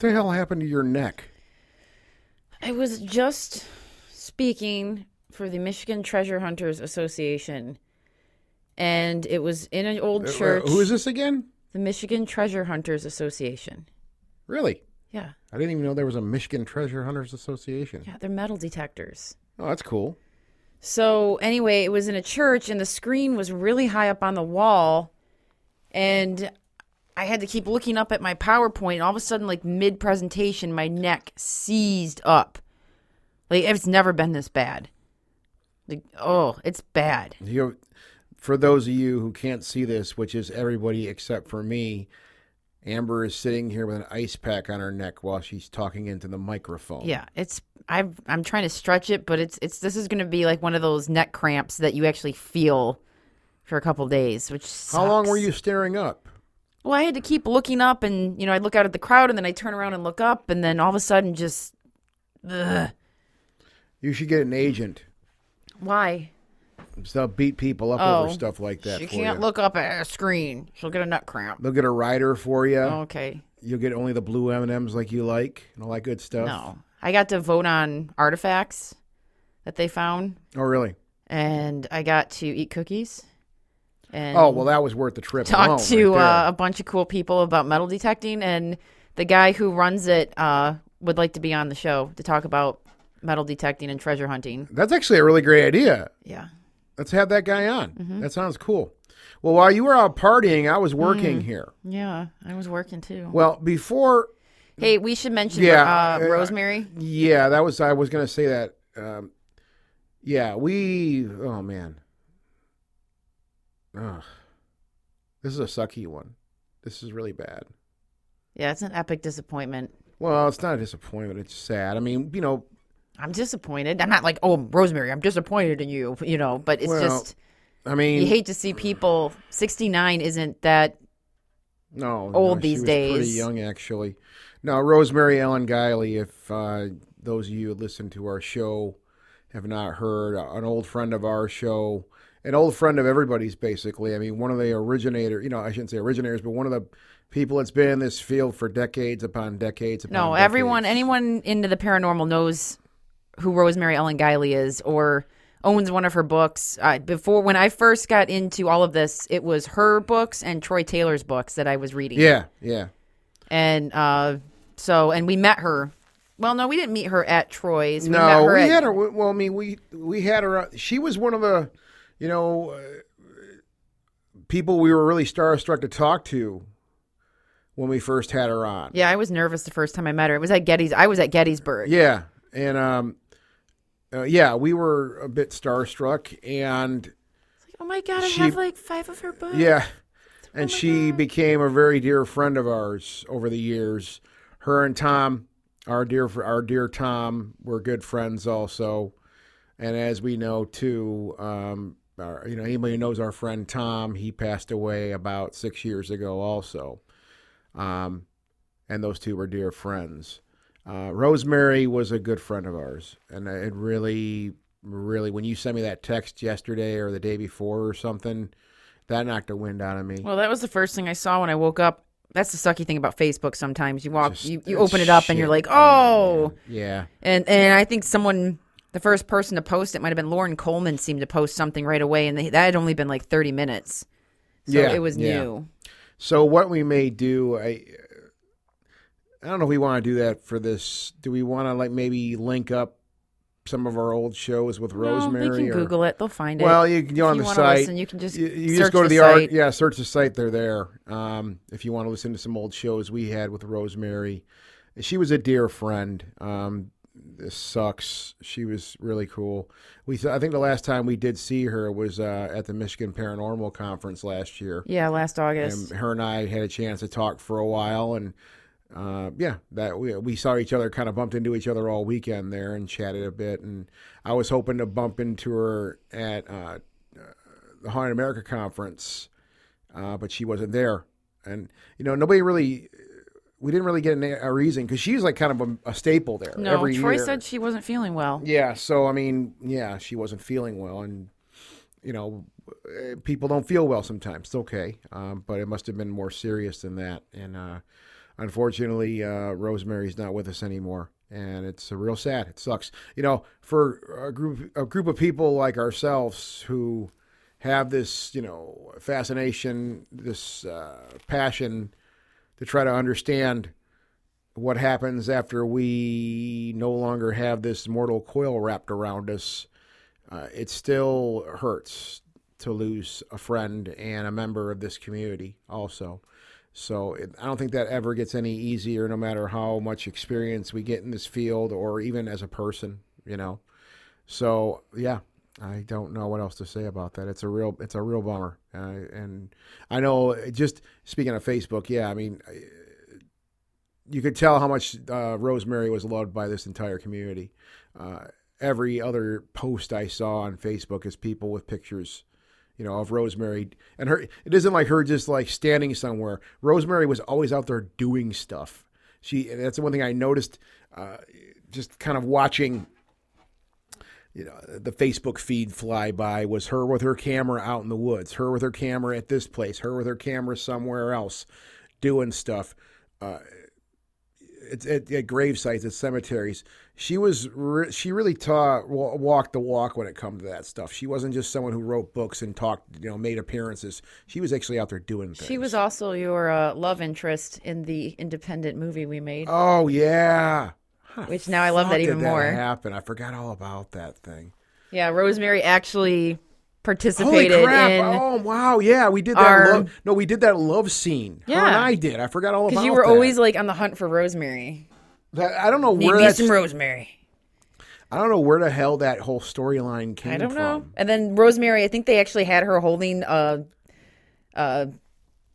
the hell happened to your neck? I was just speaking for the Michigan Treasure Hunters Association, and it was in an old Uh, church. who is this again? The Michigan Treasure Hunters Association. Really? Yeah, I didn't even know there was a Michigan Treasure Hunters Association. yeah, they're metal detectors. Oh, that's cool. So anyway, it was in a church, and the screen was really high up on the wall, and I had to keep looking up at my PowerPoint. And all of a sudden, like mid presentation, my neck seized up. Like it's never been this bad. Like oh, it's bad. You, for those of you who can't see this, which is everybody except for me, Amber is sitting here with an ice pack on her neck while she's talking into the microphone. Yeah, it's I've I'm trying to stretch it, but it's it's this is going to be like one of those neck cramps that you actually feel for a couple days. Which How long were you staring up? Well, I had to keep looking up, and you know, I'd look out at the crowd, and then I turn around and look up, and then all of a sudden, just ugh. You should get an agent. why? So they'll beat people up Oh, over stuff like that. She can't you. look up at a screen; she'll get a nut cramp. They'll get a rider for you. Okay, You'll get only the blue M and M's like you like and all that good stuff. no, I got to vote on artifacts that they found, Oh, really? and I got to eat cookies. And Oh, well, that was worth the trip. talk alone, to right uh, a bunch of cool people about metal detecting, and the guy who runs it uh, would like to be on the show to talk about metal detecting and treasure hunting. That's actually a really great idea. Yeah. Let's have that guy on. Mm-hmm. That sounds cool. Well, while you were out partying, I was working Mm. here. Yeah, I was working too. Well, before, Hey, we should mention Yeah, uh, uh, Rosemary. yeah, that was I was going to say that. Um, yeah, we. Oh man. Ugh. This is a sucky one. This is really bad. Yeah, it's an epic disappointment. Well, it's not a disappointment. It's sad. I mean, you know, I'm disappointed. I'm not like, oh, Rosemary, I'm disappointed in you, you know, but it's Well, just, I mean, you hate to see people. 69 isn't that, No, old no, these was Pretty days. young, actually. Now, Rosemary Ellen Guiley, if uh, those of you who listen to our show have not heard, an old friend of our show, an old friend of everybody's, basically. I mean, one of the originator, you know, I shouldn't say originators, but one of the people that's been in this field for decades upon decades. Upon no, everyone, anyone into the paranormal knows who Rosemary Ellen Guiley is or owns one of her books. Uh, before, when I first got into all of this, it was her books and Troy Taylor's books that I was reading. Yeah, yeah. And uh, so, and we met her. Well, no, we didn't meet her at Troy's. We met No, we at, had her. Well, I mean, we we had her. uh, She was one of the, you know, uh, people we were really starstruck to talk to when we first had her on. Yeah, I was nervous the first time I met her. It was at Gettys. I was at Gettysburg. Yeah, and um, uh, yeah, we were a bit starstruck, and Oh my god, I have like five of her books. yeah, and she became a very dear friend of ours over the years. Her and Tom, our dear our dear Tom, were good friends also, and as we know too, um, our, you know anybody who knows our friend Tom, he passed away about six years ago also, um, and those two were dear friends. Uh, Rosemary was a good friend of ours, and it really, really, when you sent me that text yesterday or the day before or something, that knocked the wind out of me. Well, that was the first thing I saw when I woke up. That's the sucky thing about Facebook. Sometimes you walk, Just- you, you open it up, and you're like, oh. yeah, And and I think someone, the first person to post it might have been Loren Coleman. Seemed to post something right away, and they, that had only been like 30 minutes. So Yeah, it was yeah. new. So what we may do, I, I don't know if we want to do that for this. Do we want to like maybe link up some of our old shows with Rosemary? They can or, Google it. They'll find it. Well, you can go If on you the site. listen, you can just you, you just go to the the, art. Yeah, search the site. They're there. Um, if you want to listen to some old shows we had with Rosemary, she was a dear friend. Um, this sucks. She was really cool. We, I think the last time we did see her was uh, at the Michigan Paranormal Conference last year. yeah, last August. and her and I had a chance to talk for a while, and uh, yeah, that we we saw each other, kind of bumped into each other all weekend there, and chatted a bit. And I was hoping to bump into her at uh, the Haunted America conference, uh, but she wasn't there. And you know, nobody really. We didn't really get a, a reason because she's like kind of a, a staple there no, every Troy year. said she wasn't feeling well. Yeah, so I mean, yeah, she wasn't feeling well, and you know, eh, people don't feel well sometimes. It's okay, um, but it must have been more serious than that. And uh, unfortunately, uh, Rosemary's not with us anymore, and it's uh, real sad. It sucks. You know, for a group a group of people like ourselves who have this, you know, fascination, this uh, passion to try to understand what happens after we no longer have this mortal coil wrapped around us. Uh, it still hurts to lose a friend and a member of this community, also. So it, I don't think that ever gets any easier, no matter how much experience we get in this field or even as a person, you know. So yeah, I don't know what else to say about that. It's a real, it's a real bummer. Uh, and I know, just speaking of Facebook, yeah, I mean, you could tell how much uh, Rosemary was loved by this entire community. Uh, every other post I saw on Facebook is people with pictures, you know, of Rosemary and her. It isn't like her just like standing somewhere. Rosemary was always out there doing stuff. She. That's the one thing I noticed. Uh, just kind of watching you know, the Facebook feed fly by was her with her camera out in the woods, her with her camera at this place, her with her camera somewhere else, doing stuff. Uh, at, at, at grave sites, at cemeteries. She was re- she really taught walked the walk when it comes to that stuff. She wasn't just someone who wrote books and talked, you know, made appearances. She was actually out there doing things. She was also your uh, love interest in the independent movie we made. Oh yeah, which now I love that even did more. That happen. I forgot all about that thing. Yeah, Rosemary actually participated Holy crap. in Oh wow, yeah, we did that. our- Love, no, we did that love scene. Yeah. and I did. I forgot all about. because you were that. always like on the hunt for Rosemary. That- I don't know Need where that's. some Rosemary. I don't know where the hell that whole storyline came I don't from. know. And then Rosemary, I think they actually had her holding a, a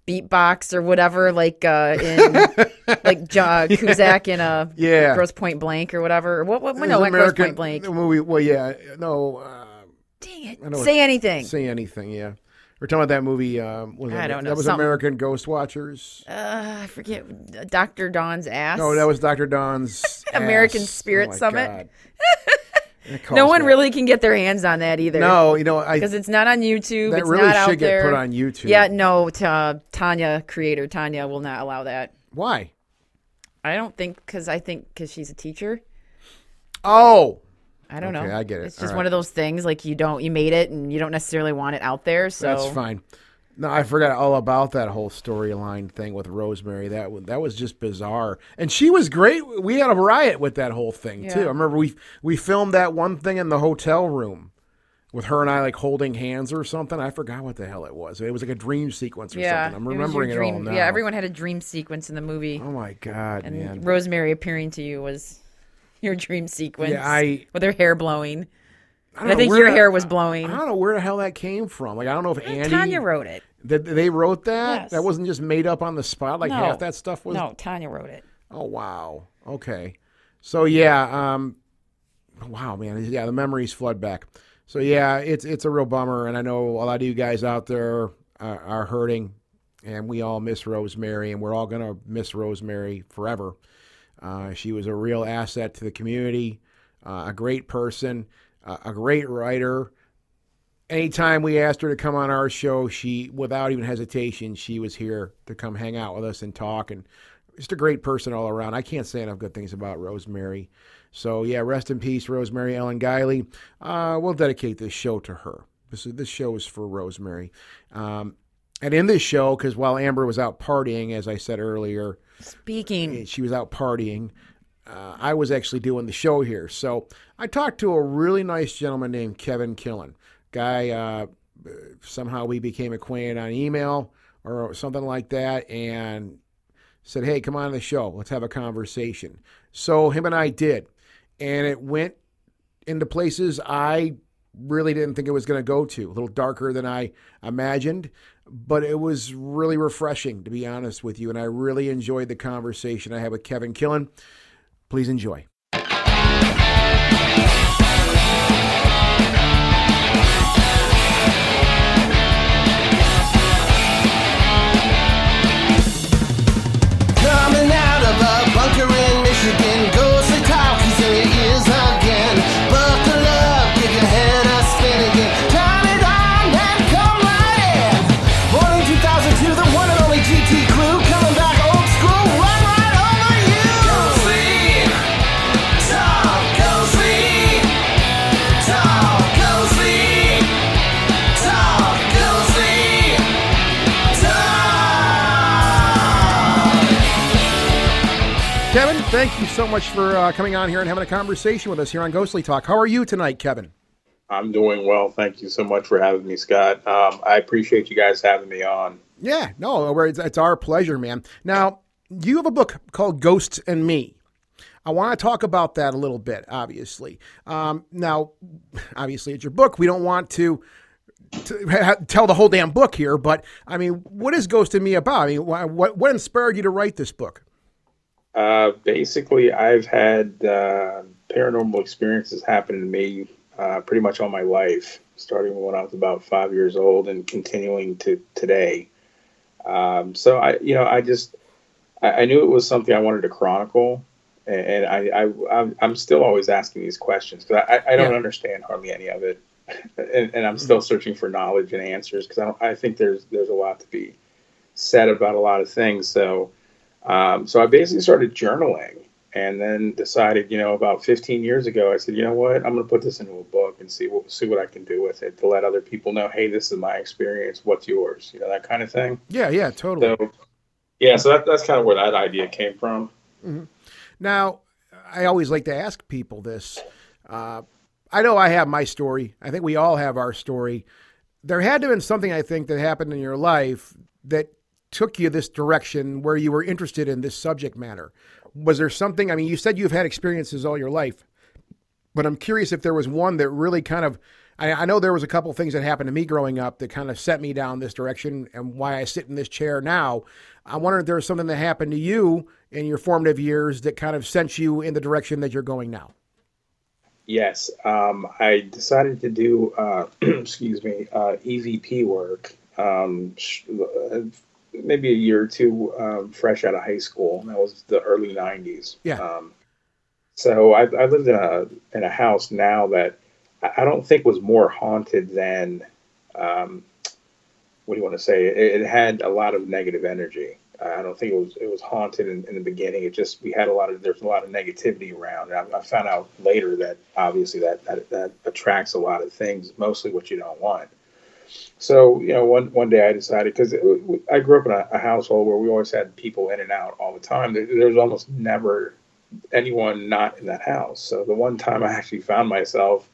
beatbox or whatever, like uh, in like jo- Cusack in a Yeah. Grosse Pointe Blank or whatever. What? what no, not Grosse Pointe Blank. movie. Well, yeah, no. Uh, Dang it! know what- Say anything. say anything. Yeah, we're talking about that movie. Um, was I that, don't know, That was something- American Ghost Watchers. Uh, I forget. Doctor Don's ass. No, that was Doctor Don's American ass. Spirit Oh, Summit. No one that- really can get their hands on that either. No, you know, because it's not on YouTube. that it's really not out should get there. put on YouTube. Yeah, no. T- uh, Tanya, creator Tanya, will not allow that. Why? I don't think because I think because she's a teacher. Oh, I don't Okay, know. I get it. It's just right. one of those things like you don't you made it and you don't necessarily want it out there. So that's fine. No, I forgot all about that whole storyline thing with Rosemary. That that was just bizarre, and she was great. We had a riot with that whole thing too. I remember we we filmed that one thing in the hotel room with her and I like holding hands or something. I forgot what the hell it was. It was like a dream sequence or yeah, something. I'm it remembering it, dream. all now. Yeah, everyone had a dream sequence in the movie, Oh my god, and man. Rosemary appearing to you was your dream sequence. Yeah, I- with her hair blowing. I, And I think where your the- hair was blowing. I don't know where the hell that came from. Like I don't know if Andy Tanya wrote it. That they wrote that. Yes. That wasn't just made up on the spot. Like No. half that stuff was. No, Tanya wrote it. Oh wow. Okay. So yeah. Um. Wow, man. Yeah, the memories flood back. So yeah, it's it's a real bummer, and I know a lot of you guys out there are, are hurting, and we all miss Rosemary, and we're all gonna miss Rosemary forever. Uh, she was a real asset to the community, uh, a great person, uh, a great writer. Anytime we asked her to come on our show, she, without even hesitation, she was here to come hang out with us and talk. And just a great person all around. I can't say enough good things about Rosemary. So yeah, rest in peace, Rosemary Ellen Guiley. Uh, we'll dedicate this show to her. This is, this show is for Rosemary. Um, and in this show, because while Amber was out partying, as I said earlier, Speaking. she was out partying. Uh, I was actually doing the show here. So I talked to a really nice gentleman named Kevin Killen. Guy, uh, somehow we became acquainted on email or something like that and said, hey, come on to the show. Let's have a conversation. So him and I did. And it went into places I really didn't think it was going to go to. A little darker than I imagined, but it was really refreshing, to be honest with you. And I really enjoyed the conversation I had with Kevin Killen. Please enjoy. So much for uh, coming on here and having a conversation with us here on Ghostly Talk. How are you tonight, Kevin? I'm doing well. Thank you so much for having me, Scott. Um, I appreciate you guys having me on. Yeah, no, it's, it's our pleasure, man. Now, you have a book called Ghosts and Me. I want to talk about that a little bit, obviously. Um, now, obviously, it's your book. We don't want to, to ha- tell the whole damn book here, but I mean, what is Ghost and Me about? I mean, wh- what, what inspired you to write this book? Uh, basically, I've had uh, paranormal experiences happen to me uh, pretty much all my life, starting when I was about five years old and continuing to today. Um, so I, you know, I just I, I, knew it was something I wanted to chronicle, and, and I, I I'm still always asking these questions because I, I don't yeah. understand hardly any of it, and, and I'm still mm-hmm. searching for knowledge and answers because I, I think there's there's a lot to be said about a lot of things. So um, so I basically started journaling and then decided, you know, about 15 years ago, I said, you know what, I'm going to put this into a book and see what see what I can do with it to let other people know, hey, this is my experience. What's yours? You know, that kind of thing. Yeah, yeah, totally. So, yeah, so that, that's kind of where that idea came from. Mm-hmm. Now, I always like to ask people this. Uh, I know I have my story. I think we all have our story. There had to have been something I think that happened in your life that took you this direction where you were interested in this subject matter? Was there something? I mean, you said you've had experiences all your life, but I'm curious if there was one that really kind of. I, I know there was a couple things that happened to me growing up that kind of set me down this direction and why I sit in this chair now. I wonder if there was something that happened to you in your formative years that kind of sent you in the direction that you're going now. Yes, um, I decided to do, uh, excuse me, uh, EVP work um, maybe a year or two um, fresh out of high school. That was the early '90s. Yeah. Um, so I, I lived in a in a house now that I don't think was more haunted than um, what do you want to say? It, it, had a lot of negative energy. I don't think it was it was haunted in, in, the beginning. It just we had a lot of there's a lot of negativity around. And I, I found out later that obviously that, that that attracts a lot of things, mostly what you don't want. So you know, one one day I decided because I grew up in a, a, household where we always had people in and out all the time. There, there was almost never anyone not in that house. So the one time I actually found myself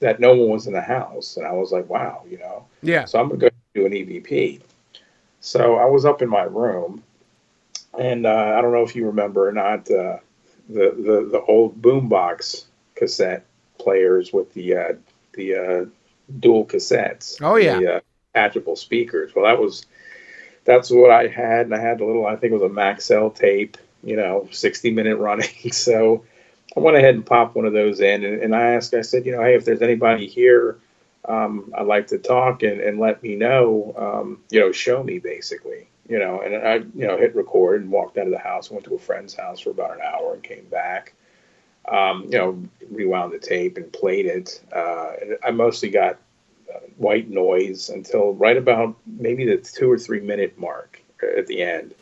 that no one was in the house, and I was like, wow, you know. Yeah. So I'm gonna go do an EVP. So I was up in my room, and uh, I don't know if you remember or not uh, the the the old boombox cassette players with the uh, the uh, dual cassettes. Oh yeah, the, uh, attachable speakers. Well, that was that's what I had, and I had a little. I think it was a Maxell tape. You know, sixty minute running. so I went ahead and popped one of those in, and, and I asked. I said, you know, hey, if there's anybody here. Um, I'd like to talk and, and let me know, um, you know, show me basically, you know, and I, you know, hit record and walked out of the house, went to a friend's house for about an hour and came back um, you know, rewound the tape and played it. Uh, I mostly got uh, white noise until right about maybe the two or three minute mark at the end.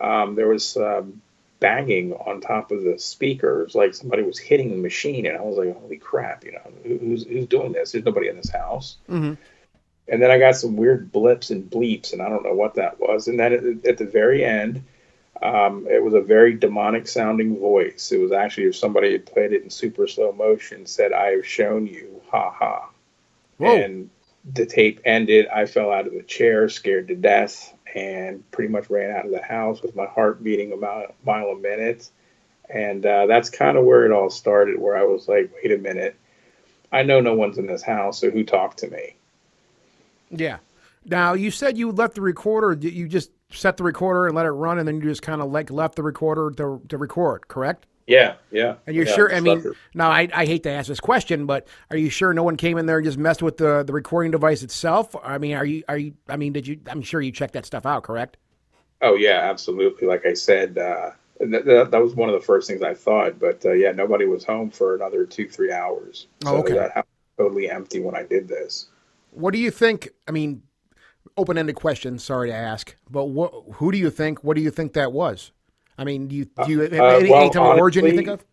Um, there was um, banging on top of the speakers, like somebody was hitting the machine, and I was like, "Holy crap!" You know, who's who's doing this? There's nobody in this house. Mm-hmm. And then I got some weird blips and bleeps, and I don't know what that was. And then at, at the very end, um, it was a very demonic sounding voice. It was actually if somebody had played it in super slow motion, said, I have shown you, ha ha. Whoa. And the tape ended. I fell out of the chair, scared to death, and pretty much ran out of the house with my heart beating about a mile a minute. And uh, that's kind of where it all started, where I was like, wait a minute. I know no one's in this house, so who talked to me? Yeah. Now, you said you left the recorder. You just set the recorder and let it run, and then you just kind of like left the recorder to, to record, correct? Yeah, yeah. And you're yeah, sure? I mean, now I, I hate to ask this question, but are you sure no one came in there and just messed with the, the recording device itself? I mean, are you are you? I mean, did you? I'm sure you checked that stuff out, correct? Oh yeah, absolutely. Like I said, uh, that, that was one of the first things I thought. But uh, yeah, nobody was home for another two three hours. So oh, okay. That house totally empty when I did this. What do you think? I mean, open-ended question. Sorry to ask, but who do you think? What do you think that was? I mean, do you do you have uh, any, well, any type of origin you think of?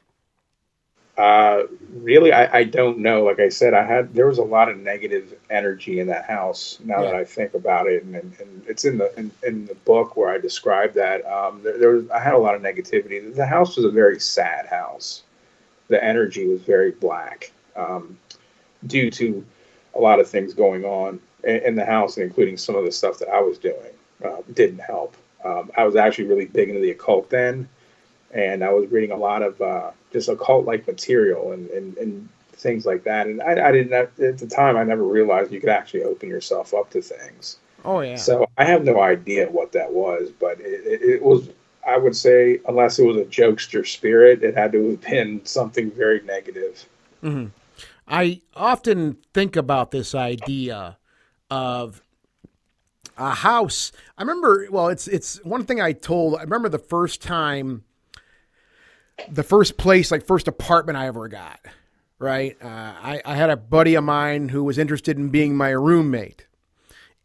Uh, really, I, I don't know. Like I said, I had there was a lot of negative energy in that house. Now that I think about it, and, and, and it's in the in, in the book where I describe that. Um, there, there was I had a lot of negativity. The house was a very sad house. The energy was very black um, due to a lot of things going on in, in the house, and including some of the stuff that I was doing. Uh, didn't help. Um, I was actually really big into the occult then and I was reading a lot of uh, just occult like material and, and, and things like that. And I, I didn't at the time I never realized you could actually open yourself up to things. Oh yeah. So I have no idea what that was, but it, it, it was. I would say, unless it was a jokester spirit, it had to have been something very negative. I often think about this idea of a house. I remember, well, it's it's one thing I told. I remember the first time, the first place, like first apartment I ever got. Right, uh, I, I had a buddy of mine who was interested in being my roommate,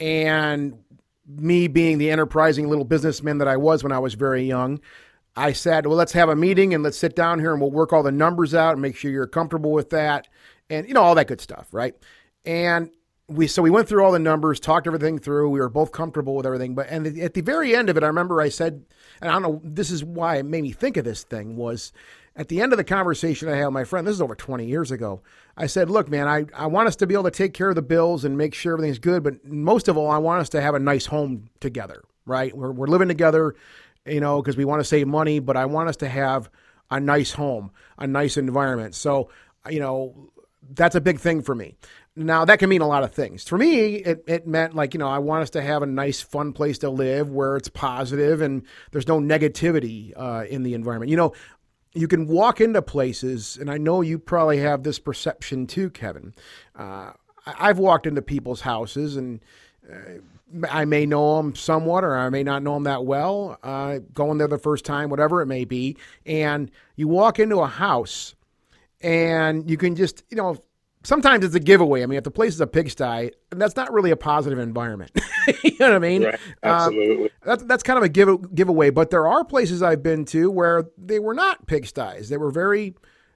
and me being the enterprising little businessman that I was when I was very young, I said, well, let's have a meeting and let's sit down here and we'll work all the numbers out and make sure you're comfortable with that and, you know, all that good stuff, right? And we, so we went through all the numbers, talked everything through. We were both comfortable with everything. But, and at the very end of it, I remember I said, and I don't know, this is why it made me think of this thing was at the end of the conversation I had with my friend, this is over 20 years ago. I said, look, man, I, I want us to be able to take care of the bills and make sure everything's good. But most of all, I want us to have a nice home together, right? We're, we're living together, you know, because we want to save money, but I want us to have a nice home, a nice environment. So, you know, that's a big thing for me. Now that can mean a lot of things. For me, it, it meant like, you know, I want us to have a nice, fun place to live where it's positive and there's no negativity uh, in the environment. You know, you can walk into places, and I know you probably have this perception too, Kevin. Uh, I've walked into people's houses, and uh, I may know them somewhat, or I may not know them that well. Uh, going there the first time, whatever it may be, and you walk into a house, and you can just, you know, sometimes it's a giveaway. I mean, if the place is a pigsty, that's not really a positive environment. you know what I mean? Right. Um, Absolutely. that's that's kind of a give giveaway. But there are places I've been to where they were not pigsties. They were very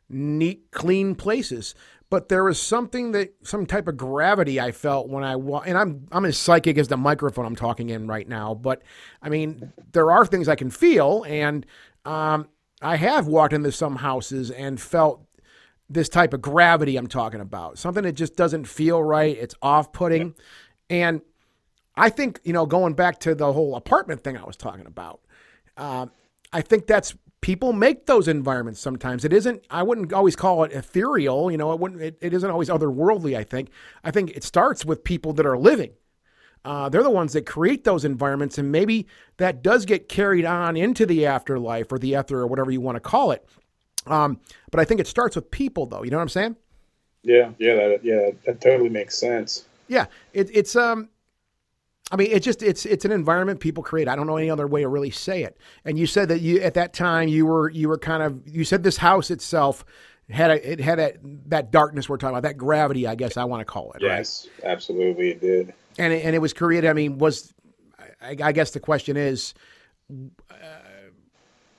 neat, clean places. But there was something that some type of gravity I felt when I wa- and I'm I'm as psychic as the microphone I'm talking in right now. But I mean, there are things I can feel, and um, I have walked into some houses and felt this type of gravity I'm talking about. Something that just doesn't feel right. It's off putting. And I think, you know, going back to the whole apartment thing I was talking about, uh, I think that's people make those environments sometimes. It isn't, I wouldn't always call it ethereal. You know, it wouldn't, it, it isn't always otherworldly, I think. I think it starts with people that are living. Uh, they're the ones that create those environments, and maybe that does get carried on into the afterlife or the ether or whatever you want to call it. Um, but I think it starts with people, though. You know what I'm saying? Yeah. Yeah. That, yeah. That totally makes sense. Yeah, it, it's um, I mean, it's just it's it's an environment people create. I don't know any other way to really say it. And you said that you at that time you were you were kind of you said this house itself had a it had a that darkness we're talking about that gravity I guess I want to call it right. Yes. Absolutely. It did. And it, and it was created. I mean, was I, I guess the question is. Uh,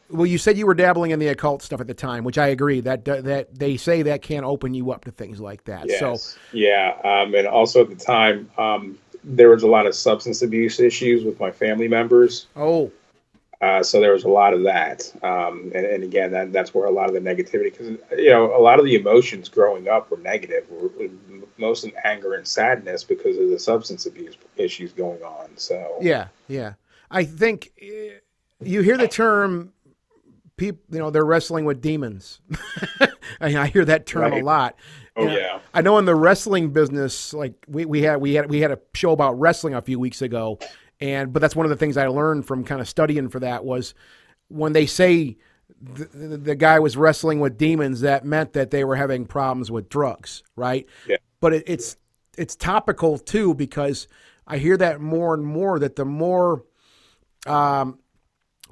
well, you said you were dabbling in the occult stuff at the time, which I agree that that they say that can open you up to things like that. Yes. So yeah, um, and also at the time, um, there was a lot of substance abuse issues with my family members. oh, Uh, so there was a lot of that, um, and, and again, that, that's where a lot of the negativity, because you know, a lot of the emotions growing up were negative, were, were mostly anger and sadness because of the substance abuse issues going on. So Yeah, yeah. I think eh, you hear the term people, you know, they're wrestling with demons. I, I hear that term a lot. Oh, You know, yeah. I know in the wrestling business, like we, we had we had we had a show about wrestling a few weeks ago, and but that's one of the things I learned from kind of studying for that was when they say the, the, the guy was wrestling with demons, that meant that they were having problems with drugs, right? Yeah. But it, it's it's topical too because I hear that more and more that the more um,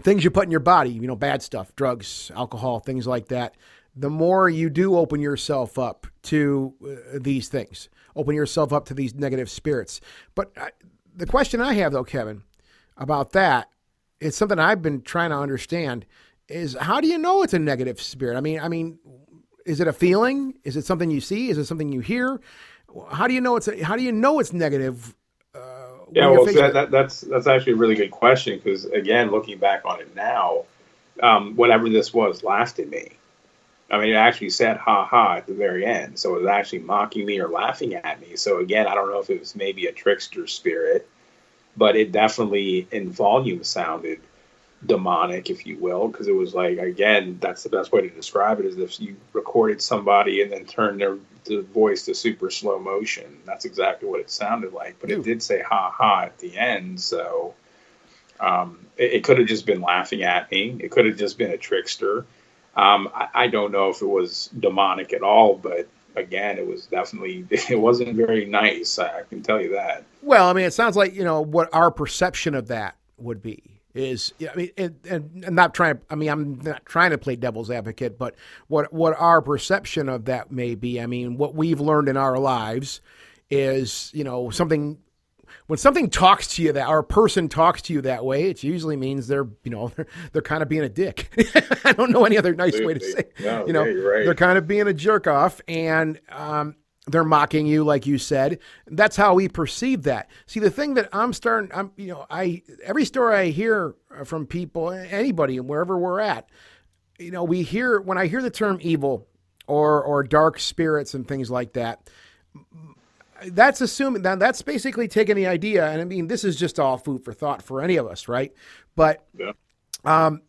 things you put in your body, you know, bad stuff, drugs, alcohol, things like that, the more you do open yourself up to uh, these things, open yourself up to these negative spirits. But I, the question I have, though, Kevin, about that, it's something I've been trying to understand is how do you know it's a negative spirit? I mean, I mean, Is it a feeling? Is it something you see? Is it something you hear? How do you know it's a, how do you know it's negative? Yeah, well, that, that, that's that's actually a really good question because again, looking back on it now, um, whatever this was lasted me. I mean, it actually said "ha ha" at the very end, so it was actually mocking me or laughing at me. So again, I don't know if it was maybe a trickster spirit, but it definitely in volume sounded demonic, if you will, because it was like again, that's the best way to describe it is if you recorded somebody and then turned their the voice to super slow motion. That's exactly what it sounded like. But it did say "ha ha" at the end, so um, it, it could have just been laughing at me. It could have just been a trickster. Um, I, I don't know if it was demonic at all, but again, it was definitely it wasn't very nice. I, I can tell you that. Well, I mean, it sounds like you know what our perception of that would be is. I mean, and, and I'm not trying. I mean, I'm not trying to play devil's advocate, but what what our perception of that may be. I mean, what we've learned in our lives is, you know, something. When something talks to you that, or a person talks to you that way, it usually means they're, you know, they're, they're kind of being a dick. I don't know any other nice way to say. No, you know, right. they're kind of being a jerk off, and um, they're mocking you, like you said. That's how we perceive that. See, the thing that I'm starting, I'm, you know, I every story I hear from people, anybody, and wherever we're at, you know, we hear when I hear the term evil or or dark spirits and things like that. That's assuming that that's basically taking the idea, and I mean, this is just all food for thought for any of us, right? But Yeah. Um,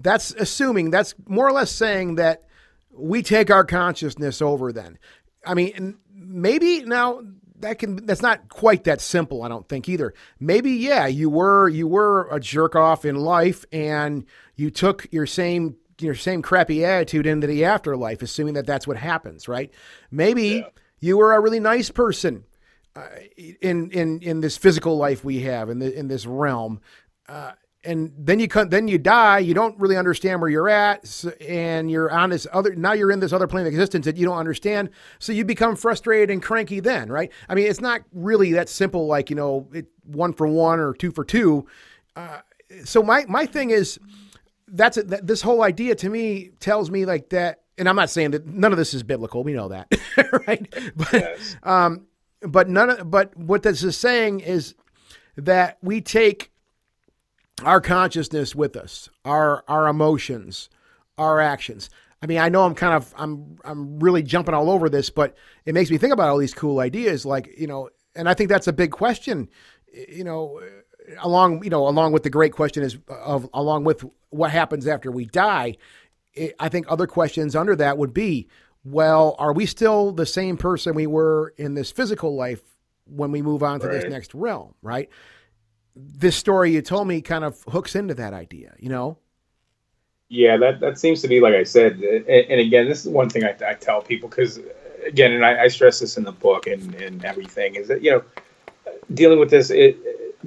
that's assuming that's more or less saying that we take our consciousness over then i mean maybe now that can that's not quite that simple i don't think either. Maybe yeah you were you were a jerk off in life and you took your same your same crappy attitude into the afterlife assuming that that's what happens right? Maybe you were a really nice person uh, in in in this physical life we have in the in this realm uh, and then you come, then you die. You don't really understand where you're at, and you're on this other. Now you're in this other plane of existence that you don't understand. So you become frustrated and cranky. Then, right? I mean, it's not really that simple. Like you know, it, one for one or two for two. Uh, so my my thing is that's a, that, this whole idea to me tells me like that. And I'm not saying that none of this is biblical. We know that, right? But Yes. but none of but what this is saying is that we take our consciousness with us our our emotions our actions. I mean i know i'm kind of i'm i'm really jumping all over this but it makes me think about all these cool ideas like you know and i think that's a big question you know along you know along with the great question is of along with what happens after we die it, i think other questions under that would be well are we still the same person we were in this physical life when we move on to this next realm right this story you told me kind of hooks into that idea you know Yeah, that, that seems to be like I said, and, and again, this is one thing I, I tell people because again, and I, I stress this in the book and, and everything is that you know, dealing with this, it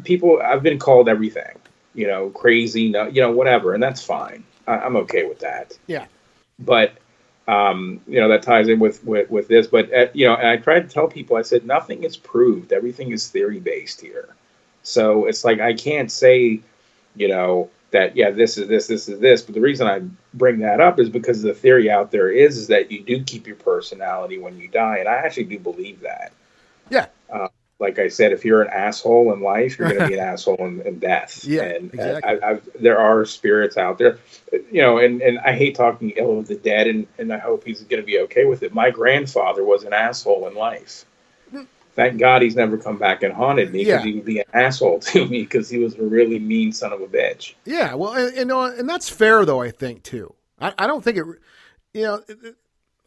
people I've been called everything, you know, crazy, no, you know, whatever, and that's fine. I, I'm okay with that. yeah But um, you know, that ties in with with, with this. But uh, you know, and I tried to tell people, I said nothing is proved. Everything is theory based here. So it's like I can't say, you know, that yeah, this is this, this is this. But the reason I bring that up is because the theory out there is is that you do keep your personality when you die, and I actually do believe that. yeah uh, Like I said, if you're an asshole in life, you're going to be an asshole in, in death. Yeah, and, exactly. and I, I've, there are spirits out there, you know, and, and I hate talking ill of the dead, and, and I hope he's going to be okay with it. My grandfather was an asshole in life. Thank God he's never come back and haunted me because Yeah. he would be an asshole to me because he was a really mean son of a bitch. Yeah, well, and and, uh, and that's fair though. I think too. I, I don't think it. You know, it- it-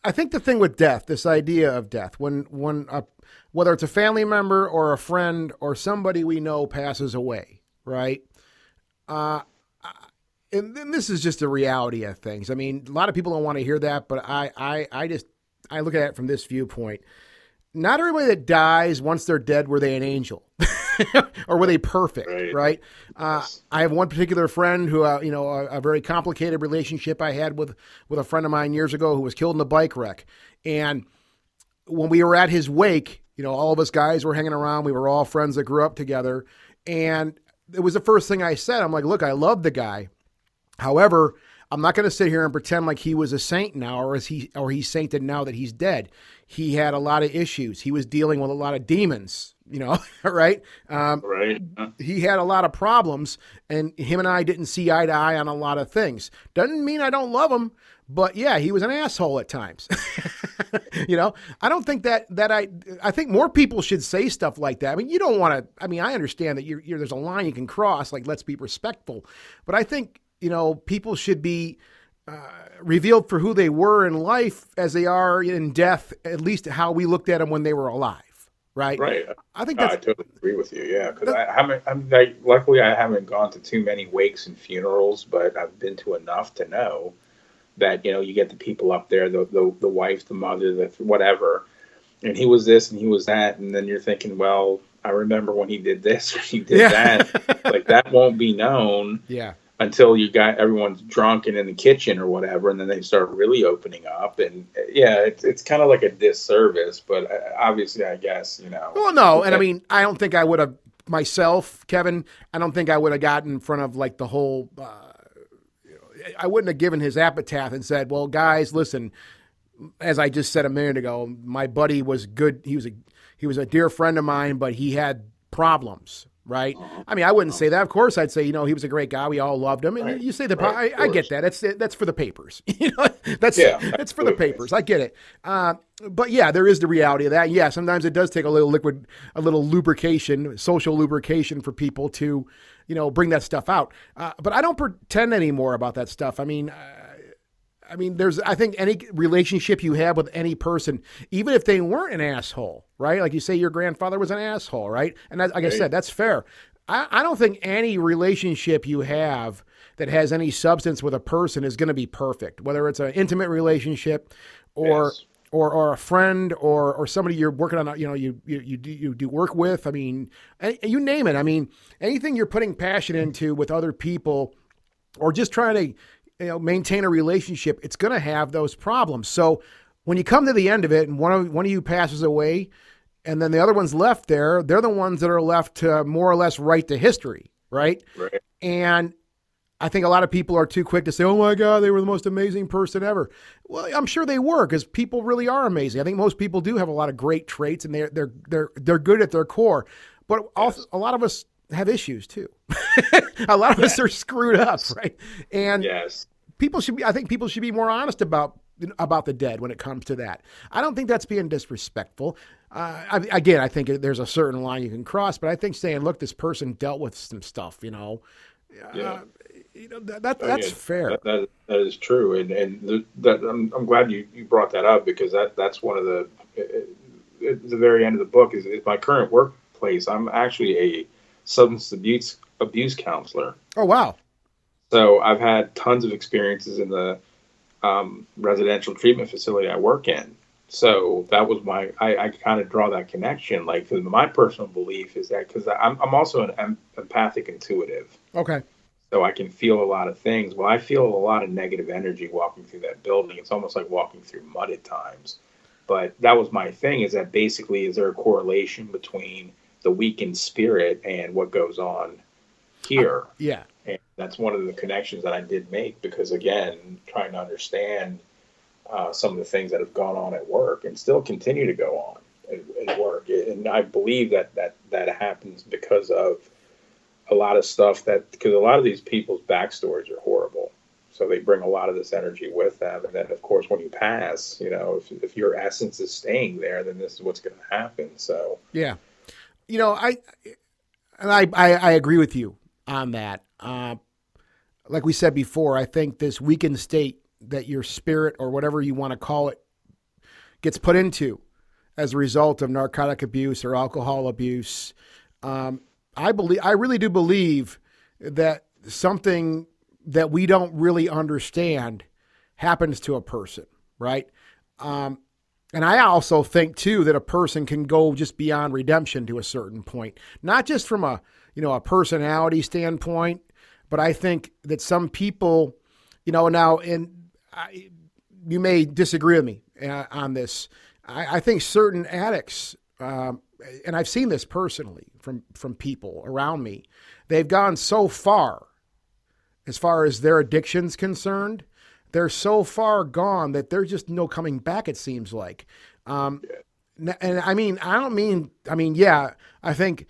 I think the thing with death, this idea of death, when when a, whether it's a family member or a friend or somebody we know passes away, right? Uh, and then this is just the reality of things. I mean, a lot of people don't want to hear that, but I, I, I just I look at it from this viewpoint. Not everybody that dies once they're dead were they an angel, or were they perfect, right? Right. Uh, I have one particular friend who, uh, you know, a, a very complicated relationship I had with with a friend of mine years ago who was killed in a bike wreck, and when we were at his wake, you know, all of us guys were hanging around. We were all friends that grew up together, and it was the first thing I said. I'm like, look, I love the guy. However, I'm not going to sit here and pretend like he was a saint now, or is he, or he's sainted now that he's dead. He had a lot of issues. He was dealing with a lot of demons. You know, right? Um, Right. he had a lot of problems, and him and I didn't see eye to eye on a lot of things. Doesn't mean I don't love him, but yeah, he was an asshole at times. you know, I don't think that that I I think more people should say stuff like that. I mean, you don't want to. I mean, I understand that you're, you're, there's a line you can cross. Like, let's be respectful, but I think you know people should be. Uh, revealed for who they were in life as they are in death, at least how we looked at them when they were alive, right? Right. I think No, I totally agree with you. Yeah, because I haven't. I'm like, luckily, I haven't gone to too many wakes and funerals, but I've been to enough to know that you know you get the people up there, the the, the wife, the mother, the whatever, and he was this and he was that, and then you're thinking, well, I remember when he did this or he did Yeah. that. like that won't be known yeah. Until you got everyone's drunk and in the kitchen or whatever, and then they start really opening up. And yeah, it's it's kind of like a disservice, but uh, obviously, I guess you know. Well, no, and I mean, I don't think I would have myself, Kevin. I don't think I would have gotten in front of like the whole. Uh, you know, I wouldn't have given his epitaph and said, "Well, guys, listen." As I just said a minute ago, my buddy was good. He was a he was a dear friend of mine, but he had problems. Right? I mean, I wouldn't say that. Of course, I'd say you know he was a great guy. We all loved him. And Right. you say the Right, I, I get that. That's that's for the papers. you know, that's Yeah, that's for the papers. I get it. Uh, but yeah, there is the reality of that. Yeah, sometimes it does take a little liquid, a little lubrication, social lubrication for people to, you know, bring that stuff out. Uh, but I don't pretend anymore about that stuff. I mean, uh, I mean, there's, I think any relationship you have with any person, even if they weren't an asshole, right? Like you say, your grandfather was an asshole, right? And that, like I said, that's fair. I, I don't think any relationship you have that has any substance with a person is going to be perfect, whether it's an intimate relationship or Yes. or or a friend or or somebody you're working on. You know, you you you do, you do work with. I mean, you name it. I mean, anything you're putting passion into with other people, or just trying to you know maintain a relationship, it's going to have those problems. So when you come to the end of it, and one of one of you passes away, and then the other one's left there, they're the ones that are left to more or less write the history, right? Right. And I think a lot of people are too quick to say, "Oh my God, they were the most amazing person ever." Well, I'm sure they were because people really are amazing. I think most people do have a lot of great traits, and they're they're they're they're good at their core. But also, a lot of us have issues too. a lot of us are screwed up, right? And Yes. people should be i think people should be more honest about about the dead when it comes to that i don't think that's being disrespectful uh, I, again i think there's a certain line you can cross but i think saying look this person dealt with some stuff you know Yeah. uh, you know that, that that's Yeah, fair That, that, that is true, and and the, that I'm, I'm glad you, you brought that up because that that's one of the at the very end of the book is, is my current workplace. I'm actually a substance abuse abuse counselor, oh wow so I've had tons of experiences in the um, residential treatment facility I work in. So that was my I, I kind of draw that connection. Like my personal belief is that because I'm I'm also an empathic intuitive okay so I can feel a lot of things. Well, I feel a lot of negative energy walking through that building. It's almost like walking through mud at times. But that was my thing is that basically, is there a correlation between the weakened spirit and what goes on here? yeah And that's one of the connections that I did make because, again, trying to understand uh, some of the things that have gone on at work and still continue to go on at, at work. And I believe that, that that happens because of a lot of stuff that, because a lot of these people's backstories are horrible. So they bring a lot of this energy with them. And then, of course, when you pass, you know, if, if your essence is staying there, then this is what's going to happen. So, Yeah, you know, I I I, I agree with you on that. Uh, like we said before, I think this weakened state that your spirit or whatever you want to call it gets put into as a result of narcotic abuse or alcohol abuse. Um, I believe, I really do believe that something that we don't really understand happens to a person, right? Um, and I also think too that a person can go just beyond redemption to a certain point, not just from a you know a personality standpoint, but I think that some people, you know, now and I, you may disagree with me uh, on this. I, I think certain addicts, um, and I've seen this personally from from people around me, they've gone so far as far as their addiction's concerned, they're so far gone that there's just no coming back. It seems like. Um, and I mean, I don't mean, I mean, yeah, I think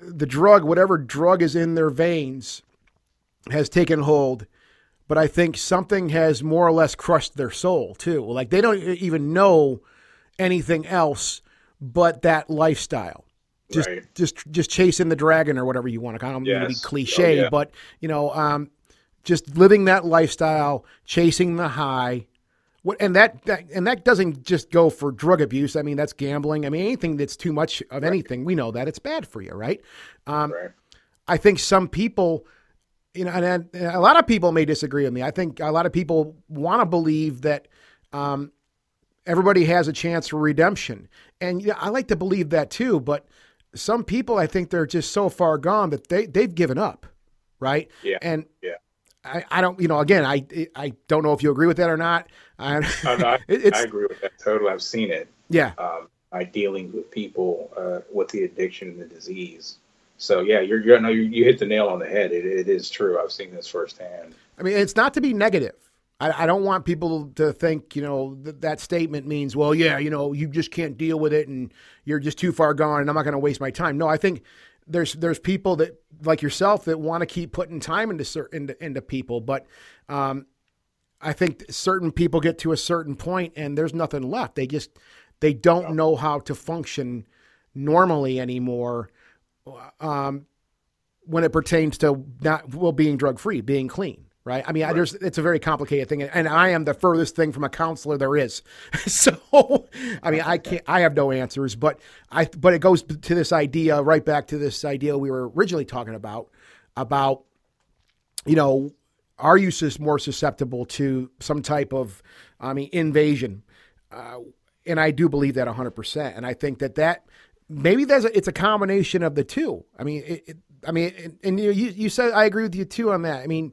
the drug, whatever drug is in their veins, has taken hold. But I think something has more or less crushed their soul too. Like they don't even know anything else but that lifestyle. Just, Right. just, just chasing the dragon or whatever you want to. I don't mean to be cliche, Oh, yeah. but you know, um, just living that lifestyle, chasing the high. What and that, that and that doesn't just go for drug abuse. I mean, that's gambling. I mean, anything that's too much of anything, we know that it's bad for you, right? Um, right. I think some people, you know, and, and a lot of people may disagree with me. I think a lot of people want to believe that um, everybody has a chance for redemption, and yeah, I like to believe that too. But some people, I think they're just so far gone that they they've given up, right? Yeah. And Yeah. I, I don't, you know, again, I I don't know if you agree with that or not. I, Oh, no, I, agree with that totally. I've seen it. yeah, um, by dealing with people uh, with the addiction and the disease. So yeah, you're, you're no, you, you hit the nail on the head. It, it is true. I've seen this firsthand. I mean, it's not to be negative. I, I don't want people to think, you know, that that statement means, well, yeah, you know, you just can't deal with it and you're just too far gone and I'm not going to waste my time. No, I think there's there's people that like yourself that want to keep putting time into cer- into, into people, but um, I think certain people get to a certain point and there's nothing left. They just they don't know how to function normally anymore. Um, when it pertains to not well being drug free, being clean, right? I mean, I, there's it's a very complicated thing, and I am the furthest thing from a counselor there is. so, I mean, I can't, I have no answers, but I, but it goes to this idea, right back to this idea we were originally talking about, about, you know, are you more susceptible to some type of, I mean, invasion? Uh, and I do believe that 100%. And I think that that maybe there's a, it's a combination of the two. I mean, it, it, I mean, and, and you, you said I agree with you too on that. I mean,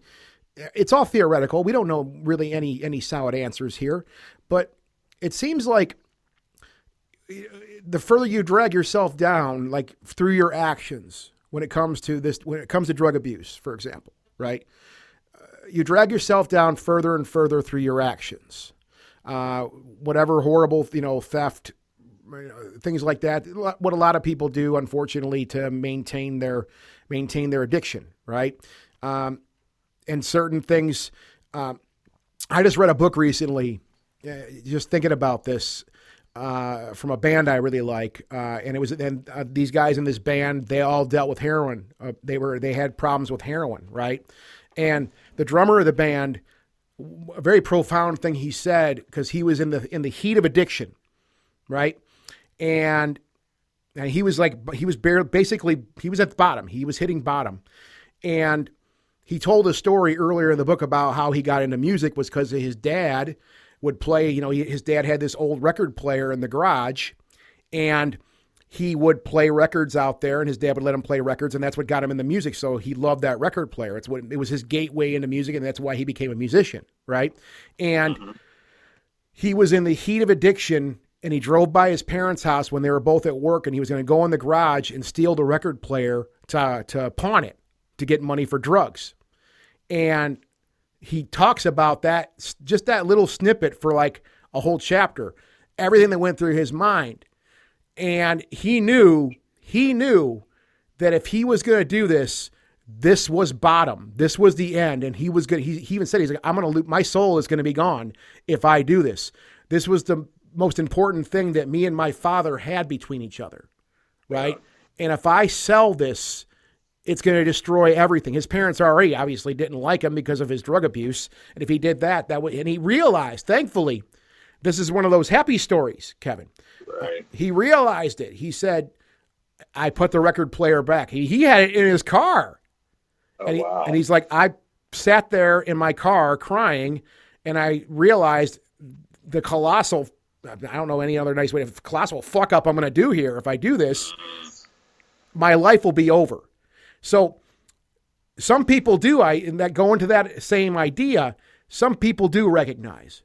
it's all theoretical. We don't know really any any solid answers here, but it seems like the further you drag yourself down, like through your actions, when it comes to this, when it comes to drug abuse, for example, right? Uh, you drag yourself down further and further through your actions. Uh, whatever horrible, you know, theft, you know, things like that. What a lot of people do, unfortunately, to maintain their maintain their addiction, right? Um, and certain things. Um, I just read a book recently, uh, just thinking about this. Uh, from a band I really like, uh, and it was uh, these guys in this band they all dealt with heroin. Uh, they were they had problems with heroin, right? And the drummer of the band, a very profound thing he said because he was in the in the heat of addiction, right? And and he was like he was bare, basically he was at the bottom. He was hitting bottom, and he told a story earlier in the book about how he got into music was because his dad would play. You know, he, his dad had this old record player in the garage, and he would play records out there, and his dad would let him play records, and that's what got him into music. So he loved that record player. It's what it was his gateway into music, and that's why he became a musician, right? And mm-hmm. he was in the heat of addiction and he drove by his parents' house when they were both at work and he was going to go in the garage and steal the record player to, to pawn it to get money for drugs. And he talks about that, just that little snippet for like a whole chapter, everything that went through his mind. And he knew, he knew that if he was going to do this, this was bottom. This was the end. And he was good. He, he even said, he's like, I'm going to lose, my soul is going to be gone if I do this. This was the most important thing that me and my father had between each other. Right. And if I sell this, it's going to destroy everything. His parents already obviously didn't like him because of his drug abuse. And if he did that, that would, and he realized, thankfully, this is one of those happy stories, Kevin. Uh, right. He realized it. He said, I put the record player back. He, he had it in his car. Oh, And, he, wow. and he's like, I sat there in my car crying, and I realized the colossal, I don't know any other nice way, to colossal fuck up I'm going to do here. If I do this, my life will be over. So some people do, I and that go into that same idea. Some people do recognize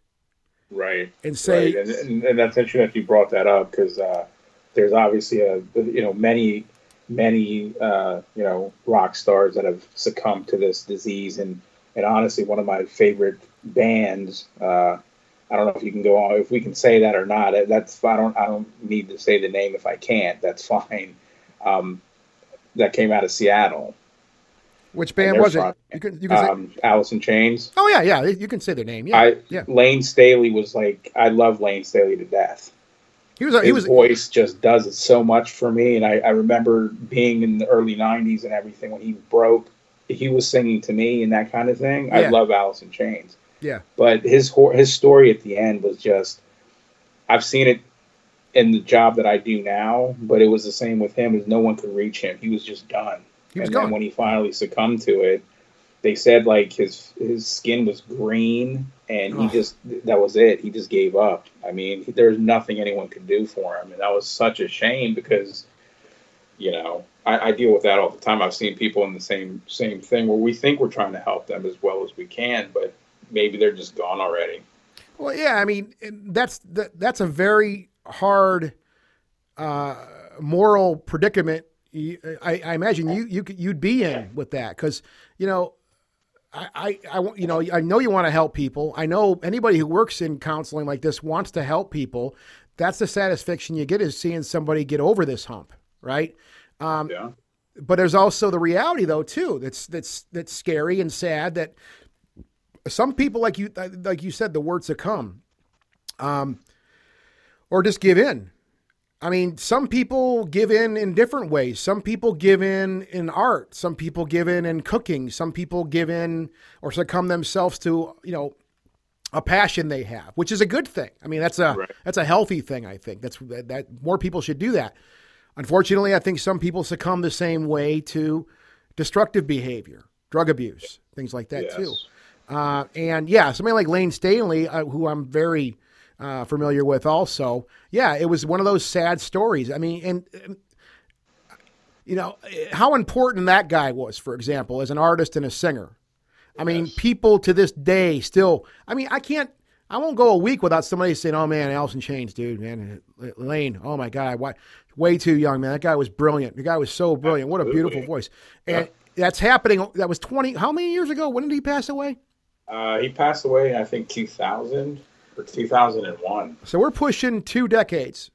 right. and say, right. And, and, and that's interesting that you brought that up because uh, there's obviously a you know many many uh, you know rock stars that have succumbed to this disease and and honestly, one of my favorite bands. Uh, I don't know if you can go on if we can say that or not. That's I don't I don't need to say the name if I can't. That's fine. Um, that came out of Seattle. Which band was it? You can, you can say, Um, Alice in Chains. oh yeah, yeah. You can say their name. Yeah, I yeah. Layne Staley was like I love Layne Staley to death. He was. His he was. voice just does it so much for me, and I, I remember being in the early '90s and everything when he broke. He was singing to me and that kind of thing. Yeah. I love Alice in Chains. Yeah. but his his story at the end was just I've seen it in the job that I do now, but it was the same with him as no one could reach him. He was just done. He was and gone. then when he finally succumbed to it, they said like his his skin was green and he just that was it. He just gave up. I mean, there's nothing anyone could do for him, and that was such a shame because you know I, I deal with that all the time. I've seen people in the same same thing where we think we're trying to help them as well as we can, but maybe they're just gone already. Well, yeah. I mean, that's that, that's a very hard uh, moral predicament. I, I imagine you, you you'd be in with that because you know. I, I, I, you know, I know you want to help people. I know anybody who works in counseling like this wants to help people. That's the satisfaction you get is seeing somebody get over this hump, right? Um, Yeah. but there's also the reality though too that's that's that's scary and sad that some people like you like you said the word succumb um or just give in. I mean some people give in in different ways. Some people give in in art. Some people give in in cooking. Some people give in or succumb themselves to you know a passion they have which is a good thing. I mean that's a Right. that's a healthy thing i think. That's that, that more people should do that. Unfortunately, I think some people succumb the same way to destructive behavior, drug abuse, things like that Yes. too. Uh, and yeah, somebody like Layne Staley, uh, who I'm very uh, familiar with, also. Yeah, it was one of those sad stories. I mean, and, and you know how important that guy was, for example, as an artist and a singer. I mean, Yes. people to this day still. I mean, I can't. I won't go a week without somebody saying, "Oh man, in Chains, dude, man, Layne. Oh my God, why? Way too young, man. That guy was brilliant. The guy was so brilliant. What a beautiful voice." And that's happening. That was twenty. How many years ago? When did he pass away? Uh, he passed away, I think, 2000 or 2001. So we're pushing two decades.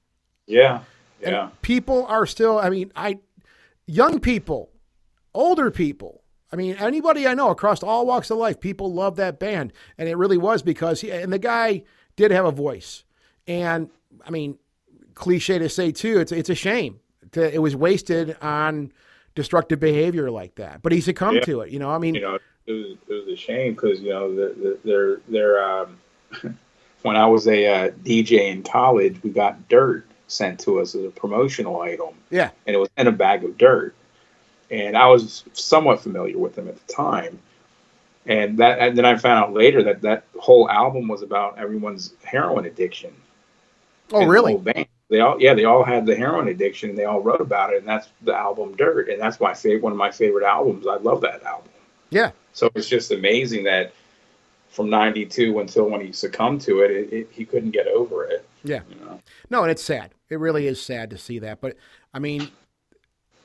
Yeah. And Yeah. people are still. I mean, I, young people, older people. I mean, anybody I know across all walks of life, people love that band, and it really was because he and the guy did have a voice. And I mean, cliche to say too, it's it's a shame that it was wasted on destructive behavior like that. But he succumbed Yeah. to it. You know, I mean, you know, it was, it was a shame because you know the, the, they're they're um, when I was a uh, DJ in college, we got dirt sent to us as a promotional item, yeah, and it was in a bag of dirt, and I was somewhat familiar with them at the time, and that and then I found out later that that whole album was about everyone's heroin addiction. oh And the really? band. They all, yeah, they all had the heroin addiction, and they all wrote about it, and that's the album Dirt, and that's my favorite, one of my favorite albums. I love that album. Yeah, So it's just amazing that from '92 until when he succumbed to it, it, it he couldn't get over it. yeah. You know, No, and it's sad. It really is sad to see that. But I mean,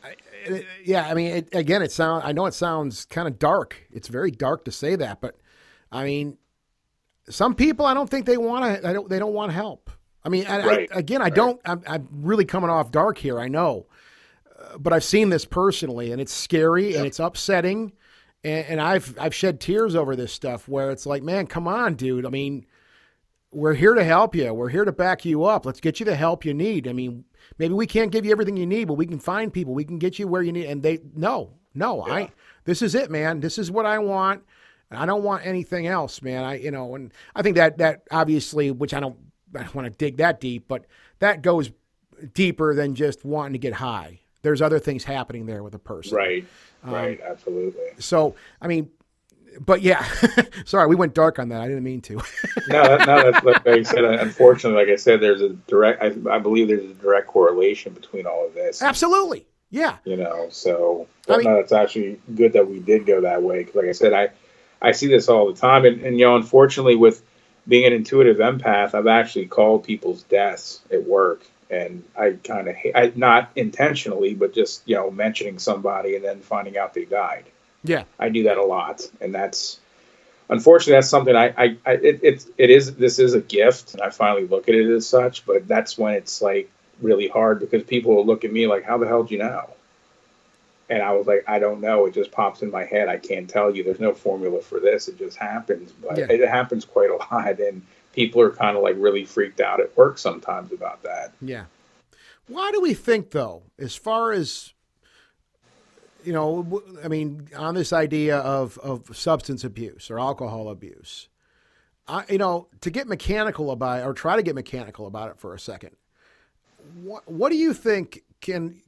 I, it- yeah, I mean, it, again, it sound. I know it sounds kind of dark. It's very dark to say that, but I mean, some people, I don't think they want to. I don't. They don't want help. I mean, I, Right, I, again, I right. don't. I'm, I'm really coming off dark here. I know, uh, but I've seen this personally, and it's scary and it's upsetting. And, and I've I've shed tears over this stuff where it's like, man, come on, dude. I mean, we're here to help you. We're here to back you up. Let's get you the help you need. I mean, maybe we can't give you everything you need, but we can find people. We can get you where you need. And they, no, no, I, this is it, man. This is what I want. And I don't want anything else, man. I, you know, and I think that, that obviously, which I don't, I don't want to dig that deep, but that goes deeper than just wanting to get high. There's other things happening there with a person. right, Um, right, absolutely. So, I mean, but yeah, sorry, we went dark on that. I didn't mean to. no, that, no, that's like I said. Unfortunately, like I said, there's a direct. I, I believe there's a direct correlation between all of this. Absolutely. Yeah. you know so I mean- no, it's actually good that we did go that way 'cause like i said i i see this all the time and, and you know unfortunately with being an intuitive empath i've actually called people's deaths at work and i kind of i not intentionally but just you know mentioning somebody and then finding out they died Yeah. i do that a lot and that's unfortunately, that's something I, I, I it, it, it is, this is a gift, and I finally look at it as such. But that's when it's like really hard because people will look at me like, "How the hell do you know?" And I was like, "I don't know. It just pops in my head. I can't tell you. There's no formula for this. It just happens." But Yeah. it happens quite a lot, and people are kind of like really freaked out at work sometimes about that. Yeah. Why do we think though, as far as you know, I mean, on this idea of of substance abuse or alcohol abuse, I, you know, to get mechanical about it or try to get mechanical about it for a second. What what do you think can?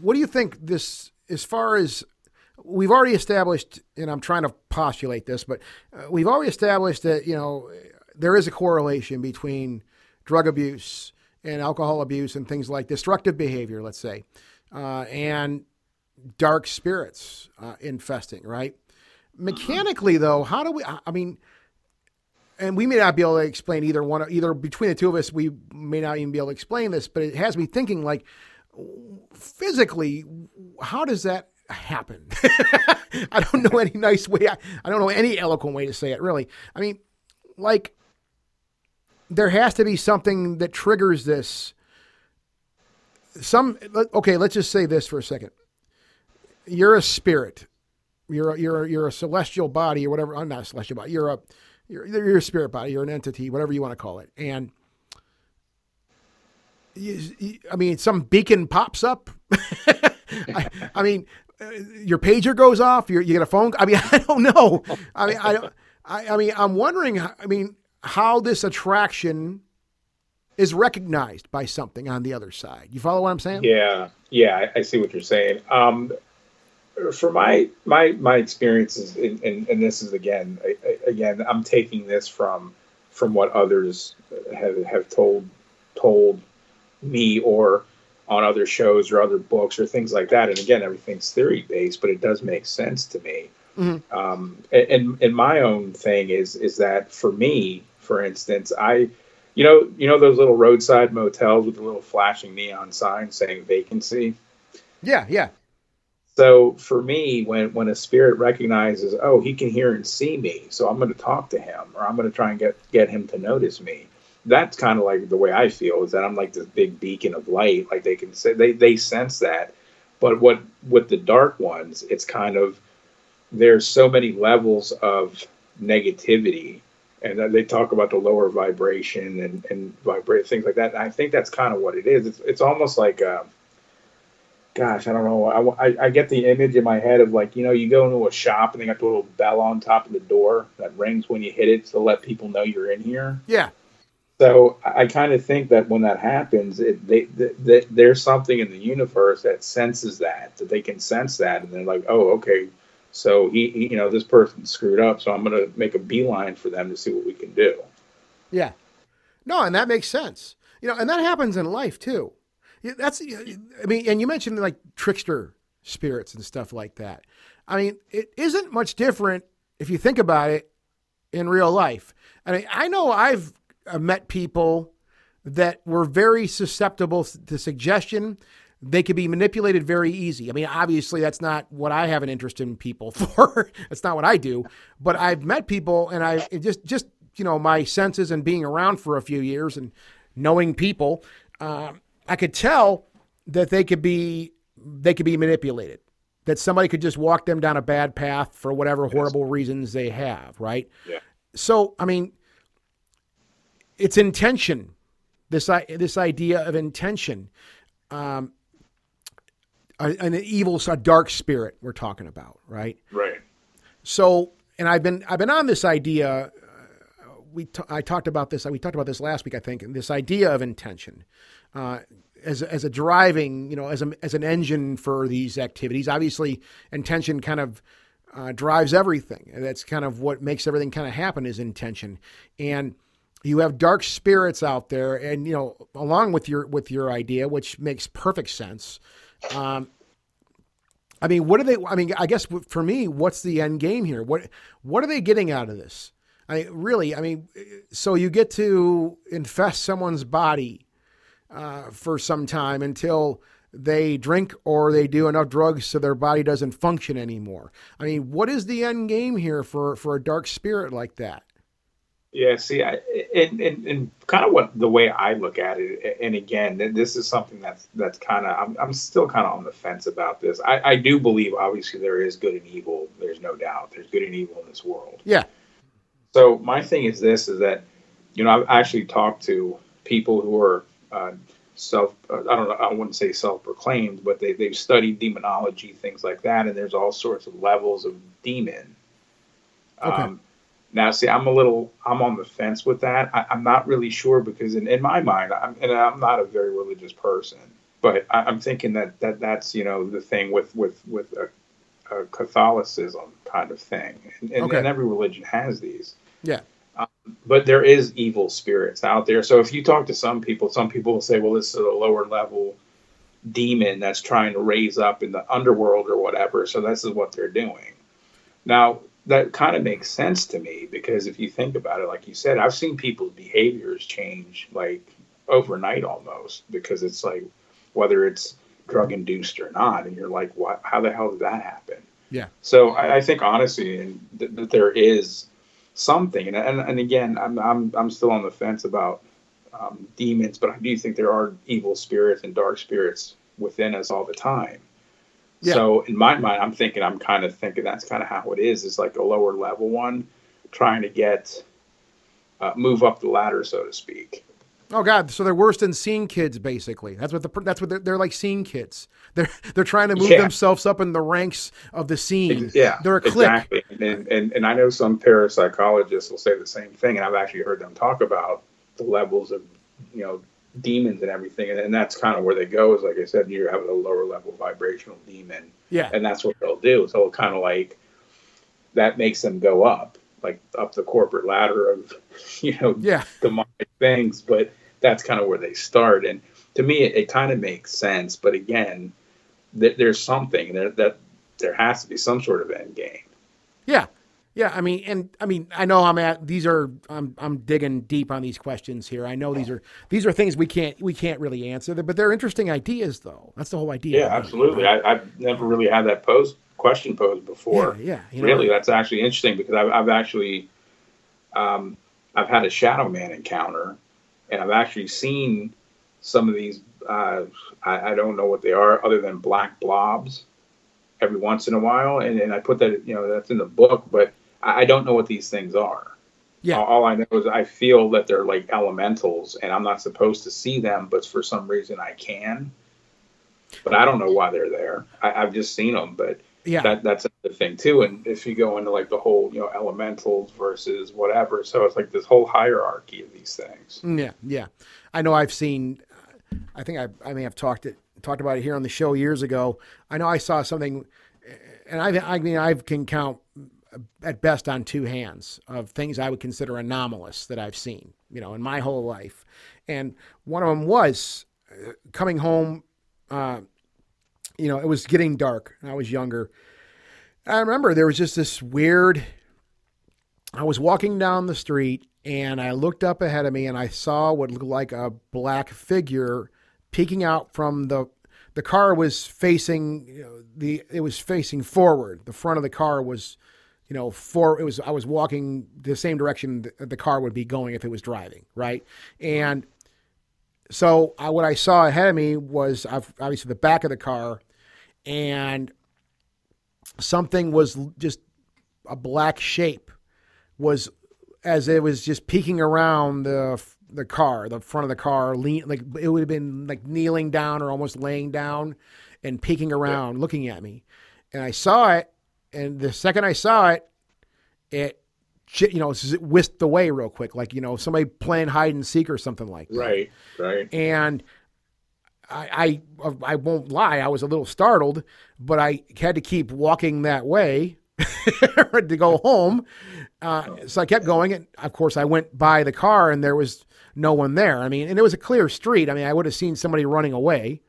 What do you think this as far as we've already established, and I'm trying to postulate this, but uh, we've already established that you know there is a correlation between drug abuse and alcohol abuse and things like destructive behavior, let's say, uh, and dark spirits uh, infesting, right? Mechanically, though, how do we? I mean, and we may not be able to explain either one, either between the two of us, we may not even be able to explain this, but it has me thinking like physically, how does that happen? I don't know any nice way. I, I don't know any eloquent way to say it, really. I mean, like, there has to be something that triggers this. Some okay, let's just say this for a second. You're a spirit. You're a, you're a, you're a celestial body or whatever. I'm not a celestial body. You're a you're, you're a spirit body. You're an entity, whatever you want to call it. And you, you- I mean, some beacon pops up. I, I mean, uh, your pager goes off. You're, you get a phone. I mean, I don't know. I mean, I don't. I, I mean, I'm wondering. I mean, how this attraction is recognized by something on the other side. You follow what I'm saying? Yeah, yeah, I, I see what you're saying. Um, for my my my experiences, and, and, and this is again, I, I- again, I'm taking this from from what others have have told told me or on other shows or other books or things like that. And again, everything's theory based, but it does make sense to me. Um, and, and and my own thing is is that for me, for instance, I you know, you know those little roadside motels with the little flashing neon sign saying vacancy. Yeah, yeah. So for me, when when a spirit recognizes, oh, he can hear and see me, so I'm going to talk to him, or I'm going to try and get get him to notice me. That's kind of like the way I feel is that I'm like this big beacon of light. Like they can say they they sense that, but what with the dark ones, it's kind of there's so many levels of negativity and they talk about the lower vibration and, and vibrate things like that. And I think that's kind of what it is. It's, it's almost like, uh, gosh, I don't know. I, I, I get the image in my head of like, you know, you go into a shop and they got the little bell on top of the door that rings when you hit it to let people know you're in here. Yeah. So I, I kind of think that when that happens, it, they, th th there's something in the universe that senses that, that they can sense that. And they're like, oh, okay. So he, he you know, this person screwed up. So I'm going to make a beeline for them to see what we can do. Yeah. No, and that makes sense. You know, and that happens in life too. That's I mean, and you mentioned like trickster spirits and stuff like that. I mean, it isn't much different if you think about it in real life. I mean, I know I've uh, met people that were very susceptible to suggestion. They could be manipulated very easy. I mean, obviously, that's not what I have an interest in people for. that's not what I do. But I've met people, and I just just you know my senses and being around for a few years and knowing people, um, I could tell that they could be they could be manipulated. That somebody could just walk them down a bad path for whatever horrible reasons they have. Right. Yeah. So I mean, it's intention. This this idea of intention, um, an evil, a dark spirit we're talking about, right? Right. So, and I've been I've been on this idea. Uh, we t- I talked about this. We talked about this last week, I think. This idea of intention uh, as a, as a driving, you know, as a, as an engine for these activities. Obviously, intention kind of uh, drives everything. And that's kind of what makes everything kind of happen is intention. And you have dark spirits out there, and you know, along with your with your idea, which makes perfect sense. Um, I mean, what are they? I mean, I guess for me, what's the end game here? What what are they getting out of this? I mean, really, I mean, so you get to infest someone's body uh, for some time until they drink or they do enough drugs so their body doesn't function anymore. I mean, what is the end game here for for a dark spirit like that? Yeah, see, I, and, and, and kind of what the way I look at it, and again, this is something that's that's kind of I'm, I'm still kind of on the fence about this. I, I do believe, obviously, there is good and evil. There's no doubt. There's good and evil in this world. Yeah. So my thing is this: is that you know I've actually talked to people who are uh, self uh, I don't know I wouldn't say self-proclaimed, but they they've studied demonology, things like that, and there's all sorts of levels of demon. Okay. Um, now, see, I'm a little, I'm on the fence with that. I, I'm not really sure because in, in my mind, I'm, and I'm not a very religious person, but I, I'm thinking that, that that's, you know, the thing with, with, with a, a Catholicism kind of thing. And, and, Okay. and every religion has these. Yeah. Um, but there is evil spirits out there. So if you talk to some people, some people will say, well, this is a lower level demon that's trying to raise up in the underworld or whatever. So this is what they're doing. Now, that kind of makes sense to me because if you think about it, like you said, I've seen people's behaviors change like overnight almost because it's like whether it's drug induced or not, and you're like, what? How the hell did that happen? Yeah. So I, I think honestly, and th- that there is something, and, and and again, I'm I'm I'm still on the fence about um, demons, but I do think there are evil spirits and dark spirits within us all the time. Yeah. So in my mind, I'm thinking, I'm kind of thinking that's kind of how it is. It's like a lower level one, trying to get uh, move up the ladder, so to speak. Oh God! So they're worse than scene kids, basically. That's what the that's what they're, they're like. Scene kids. They're they're trying to move Yeah. themselves up in the ranks of the scene. Yeah, they're a clique. exactly. And, and and I know some parapsychologists will say the same thing, and I've actually heard them talk about the levels of you know demons and everything, and, and that's kind of where they go. Is like I said, you have a lower level vibrational demon, Yeah. and that's what they'll do. So kind of like that makes them go up, like up the corporate ladder of you know Yeah. demonic things, but that's kind of where they start. And to me, it, it kind of makes sense. But again, th- there's something there that there has to be some sort of end game. Yeah. Yeah, I mean, and I mean, I know I'm at these are I'm I'm digging deep on these questions here. I know these are these are things we can't we can't really answer, but they're interesting ideas, though. That's the whole idea. Yeah, absolutely. I, I've never really had that pose question posed before. Yeah, yeah, you know- really, that's actually interesting because I've, I've actually, um, I've had a shadow man encounter, and I've actually seen some of these. Uh, I, I don't know what they are, other than black blobs, every once in a while, and, and I put that, you know, that's in the book, but I, don't know what these things are. Yeah. All, I know is I feel that they're like elementals, and I'm not supposed to see them, but for some reason I can. But I don't know why they're there. I, I've just seen them, but Yeah. that that's the thing too. And if you go into like the whole, you know, elementals versus whatever, so it's like this whole hierarchy of these things. Mm, Yeah, yeah. I know I've seen. I think I I may have talked it talked about it here on the show years ago. I know I saw something, and I I mean I can count at best on two hands of things I would consider anomalous that I've seen, you know, in my whole life. And one of them was uh, coming home. Uh, you know, it was getting dark. I was younger. I remember there was just this weird. I was walking down the street and I looked up ahead of me and I saw what looked like a black figure peeking out from the the car was facing you know, the it was facing forward. The front of the car was you know for it was I was walking the same direction th- the car would be going if it was driving, right? And so I, what I saw ahead of me was obviously the back of the car and something was just a black shape was as it was just peeking around the the car, the front of the car, lean like it would have been like kneeling down or almost laying down and peeking around, looking at me. And I saw it, and the second I saw it, it you know it whisked away real quick, like you know somebody playing hide and seek or something like that Right, right. and I, I I won't lie, I was a little startled, but I had to keep walking that way to go home. Uh, so I kept going, and of course I went by the car, and there was no one there. I mean, and it was a clear street. I mean, I would have seen somebody running away,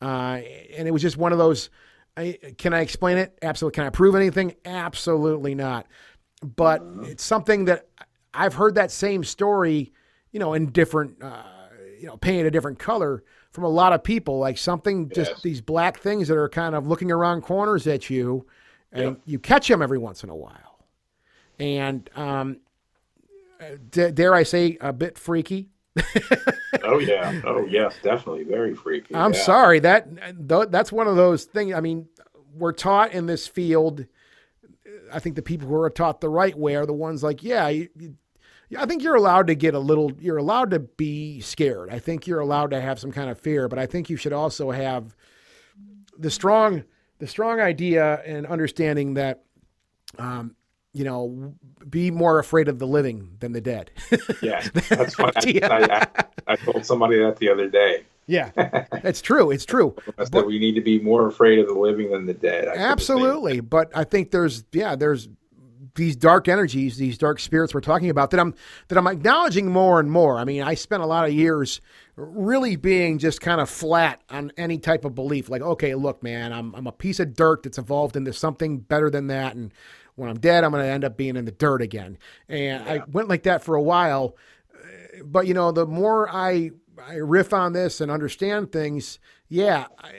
uh, and it was just one of those. I, can I explain it? Absolutely. Can I prove anything? Absolutely not. But it's something that I've heard that same story, you know, in different. Uh, you know painted a different color from a lot of people, like something just Yes. these black things that are kind of looking around corners at you, and you catch them every once in a while, and um, uh, d- dare I say, a bit freaky. Oh yeah. Oh yes, definitely very freaky. I'm yeah. sorry that th- that's one of those things. I mean, we're taught in this field. I think the people who are taught the right way are the ones like, yeah, you, you, I think you're allowed to get a little. You're allowed to be scared. I think you're allowed to have some kind of fear, but I think you should also have the strong, the strong idea and understanding that, um, you know, be more afraid of the living than the dead. Yeah, that's funny. I, I, I told somebody that the other day. yeah, it's true. It's true. I said we need to be more afraid of the living than the dead. I Absolutely, but I think there's yeah, there's these dark energies, these dark spirits we're talking about that I'm that I'm acknowledging more and more. I mean, I spent a lot of years really being just kind of flat on any type of belief. Like, okay, look, man, I'm I'm a piece of dirt that's evolved into something better than that, and when I'm dead, I'm going to end up being in the dirt again. And I went like that for a while, but you know, the more I I riff on this and understand things, yeah, I,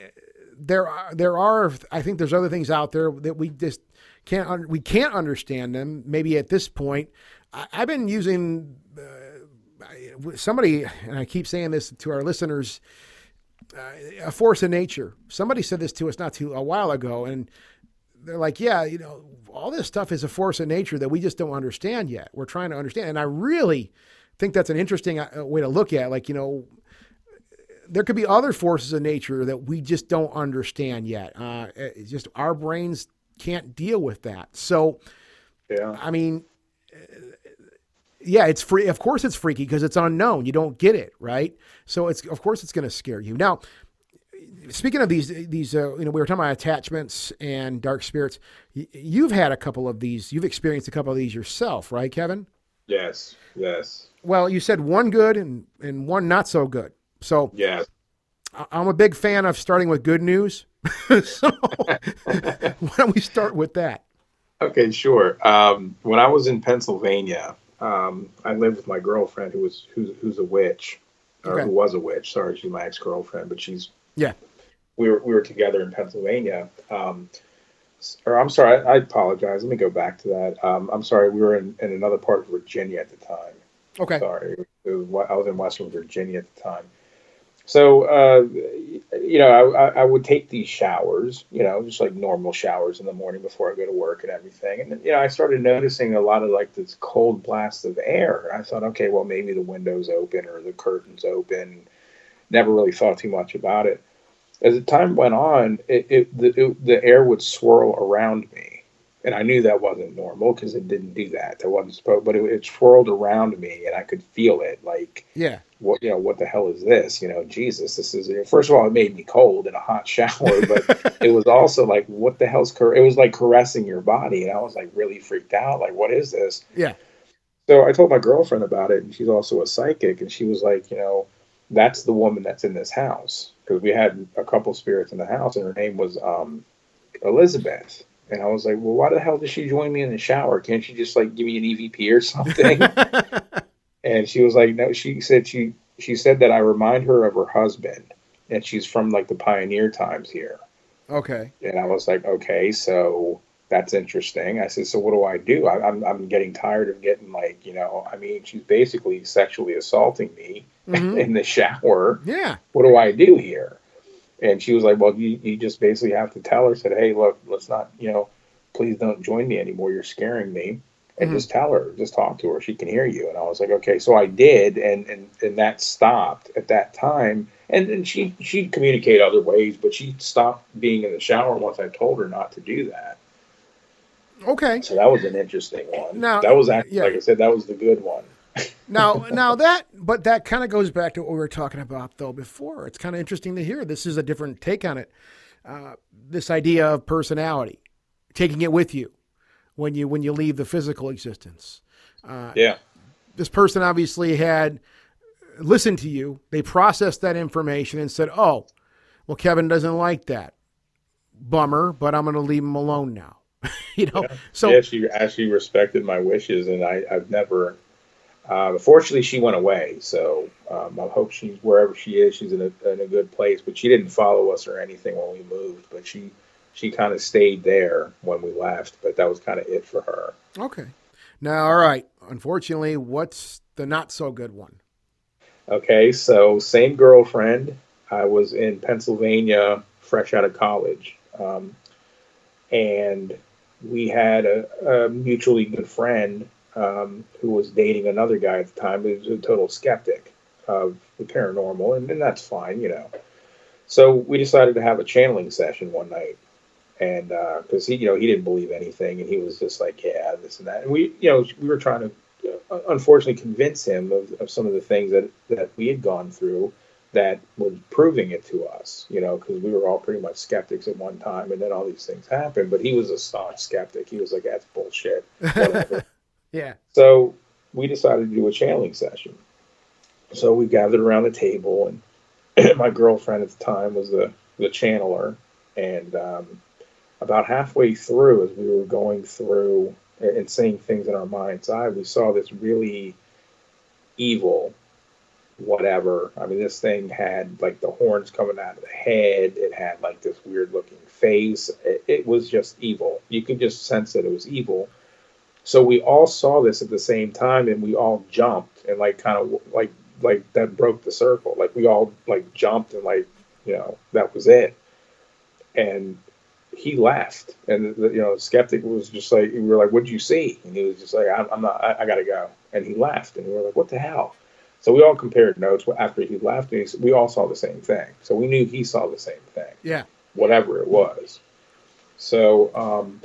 there are there are I think there's other things out there that we just can't un- we can't understand them. Maybe at this point, I, I've been using uh, somebody, and I keep saying this to our listeners. Uh, a force of nature. Somebody said this to us not too a while ago, and they're like, "Yeah, you know, all this stuff is a force of nature that we just don't understand yet. We're trying to understand." And I really think that's an interesting uh, way to look at, it. like, you know, there could be other forces of nature that we just don't understand yet. Uh, it's just our brains can't deal with that. So, Yeah. I mean, uh, yeah, it's free. Of course, it's freaky because it's unknown. You don't get it, right? So it's of course it's going to scare you. Now, speaking of these, these uh, you know, we were talking about attachments and dark spirits. Y- You've had a couple of these. You've experienced a couple of these yourself, right, Kevin? Yes. Yes. Well, you said one good and and one not so good. So Yes. I- I'm a big fan of starting with good news. so why don't we start with that? Okay, sure. Um, when I was in Pennsylvania, um, I lived with my girlfriend who was who's, who's a witch, or Okay. who was a witch. Sorry, she's my ex girlfriend, but she's Yeah. we were we were together in Pennsylvania. Um, or I'm sorry, I, I apologize. Let me go back to that. Um, I'm sorry, we were in, in another part of Virginia at the time. Okay. Sorry, was, I was in Western Virginia at the time. So, uh, you know, I, I would take these showers, you know, just like normal showers in the morning before I go to work and everything. And, you know, I started noticing a lot of like this cold blast of air. I thought, okay, well, maybe the window's open or the curtains open. Never really thought too much about it. As the time went on, it, it, the, it, the air would swirl around me. And I knew that wasn't normal because it didn't do that. That wasn't supposed, but it, it swirled around me and I could feel it like, Yeah. what you know what the hell is this you know jesus this is first of all it made me cold in a hot shower but it was also like what the hell's car- it was like caressing your body and i was like really freaked out like what is this Yeah. so i told my girlfriend about it and she's also a psychic and she was like you know that's the woman that's in this house because we had a couple spirits in the house and her name was um elizabeth. And i was like well why the hell did she join me in the shower? Can't she just like give me an evp or something? And she was like no she said she she said that i remind her of her husband and she's from like the pioneer times here. Okay. and i was like okay so that's interesting. I said so what do i do? I, i'm i'm getting tired of getting like you know i mean she's basically sexually assaulting me Mhm. in the shower. Yeah. what do i do here? And she was like well you, you just basically have to tell her said hey look let's not you know please don't join me anymore. You're scaring me. And Mhm. just tell her just talk to her. She can hear you. And i was like okay. So i did. And and, and that stopped at that time. And then she she'd communicate other ways but she stopped being in the shower once i told her not to do that. Okay. so that was an interesting one. Now- that was actually yeah. like i said that was the good one Now, now that, but that kind of goes back to what we were talking about though before. It's kind of interesting to hear. This is a different take on it. Uh, this idea of personality, taking it with you when you when you leave the physical existence. yeah This person obviously had listened to you. They processed that information and said, "Oh, well, Kevin doesn't like that. Bummer, but I'm going to leave him alone now." you know. So yeah, she actually respected my wishes, and I, I've never, Uh, unfortunately, she went away, so um, I hope she's wherever she is. She's in a, in a good place, but she didn't follow us or anything when we moved. But she she kind of stayed there when we left. But that was kind of it for her. Okay. Now, all right. Unfortunately, what's the not so good one? Okay, so same girlfriend. I was in Pennsylvania, fresh out of college, um, and we had a, a mutually good friend um, who was dating another guy at the time who was a total skeptic of the paranormal, and, and that's fine, you know. So we decided to have a channeling session one night, and because he, you know, he didn't believe anything, and he was just like, yeah, this and that, and we, you know, we were trying to, uh, unfortunately, convince him of, of some of the things that that we had gone through that was proving it to us, you know, because we were all pretty much skeptics at one time, and then all these things happened. But he was a staunch skeptic. He was like, "That's bullshit." Whatever. Yeah. so we decided to do a channeling session. So we gathered around the table, and my girlfriend at the time was the the channeler, and um, about halfway through, as we were going through and saying things in our mind's eye, we saw this really evil whatever. I mean, this thing had like the horns coming out of the head. It had like this weird looking face. It, it was just evil. You could just sense that it was evil. So we all saw this at the same time, and we all jumped and like kind of like like that broke the circle. Like we all like jumped and like you know that was it. And he left, and the, you know, the skeptic was just like, we were like, "What'd you see?" And he was just like, "I'm, I'm not. I, I got to go." And he left, and we were like, "What the hell?" So we all compared notes after he left, and he, we all saw the same thing. So we knew he saw the same thing, Yeah. whatever it was. So um,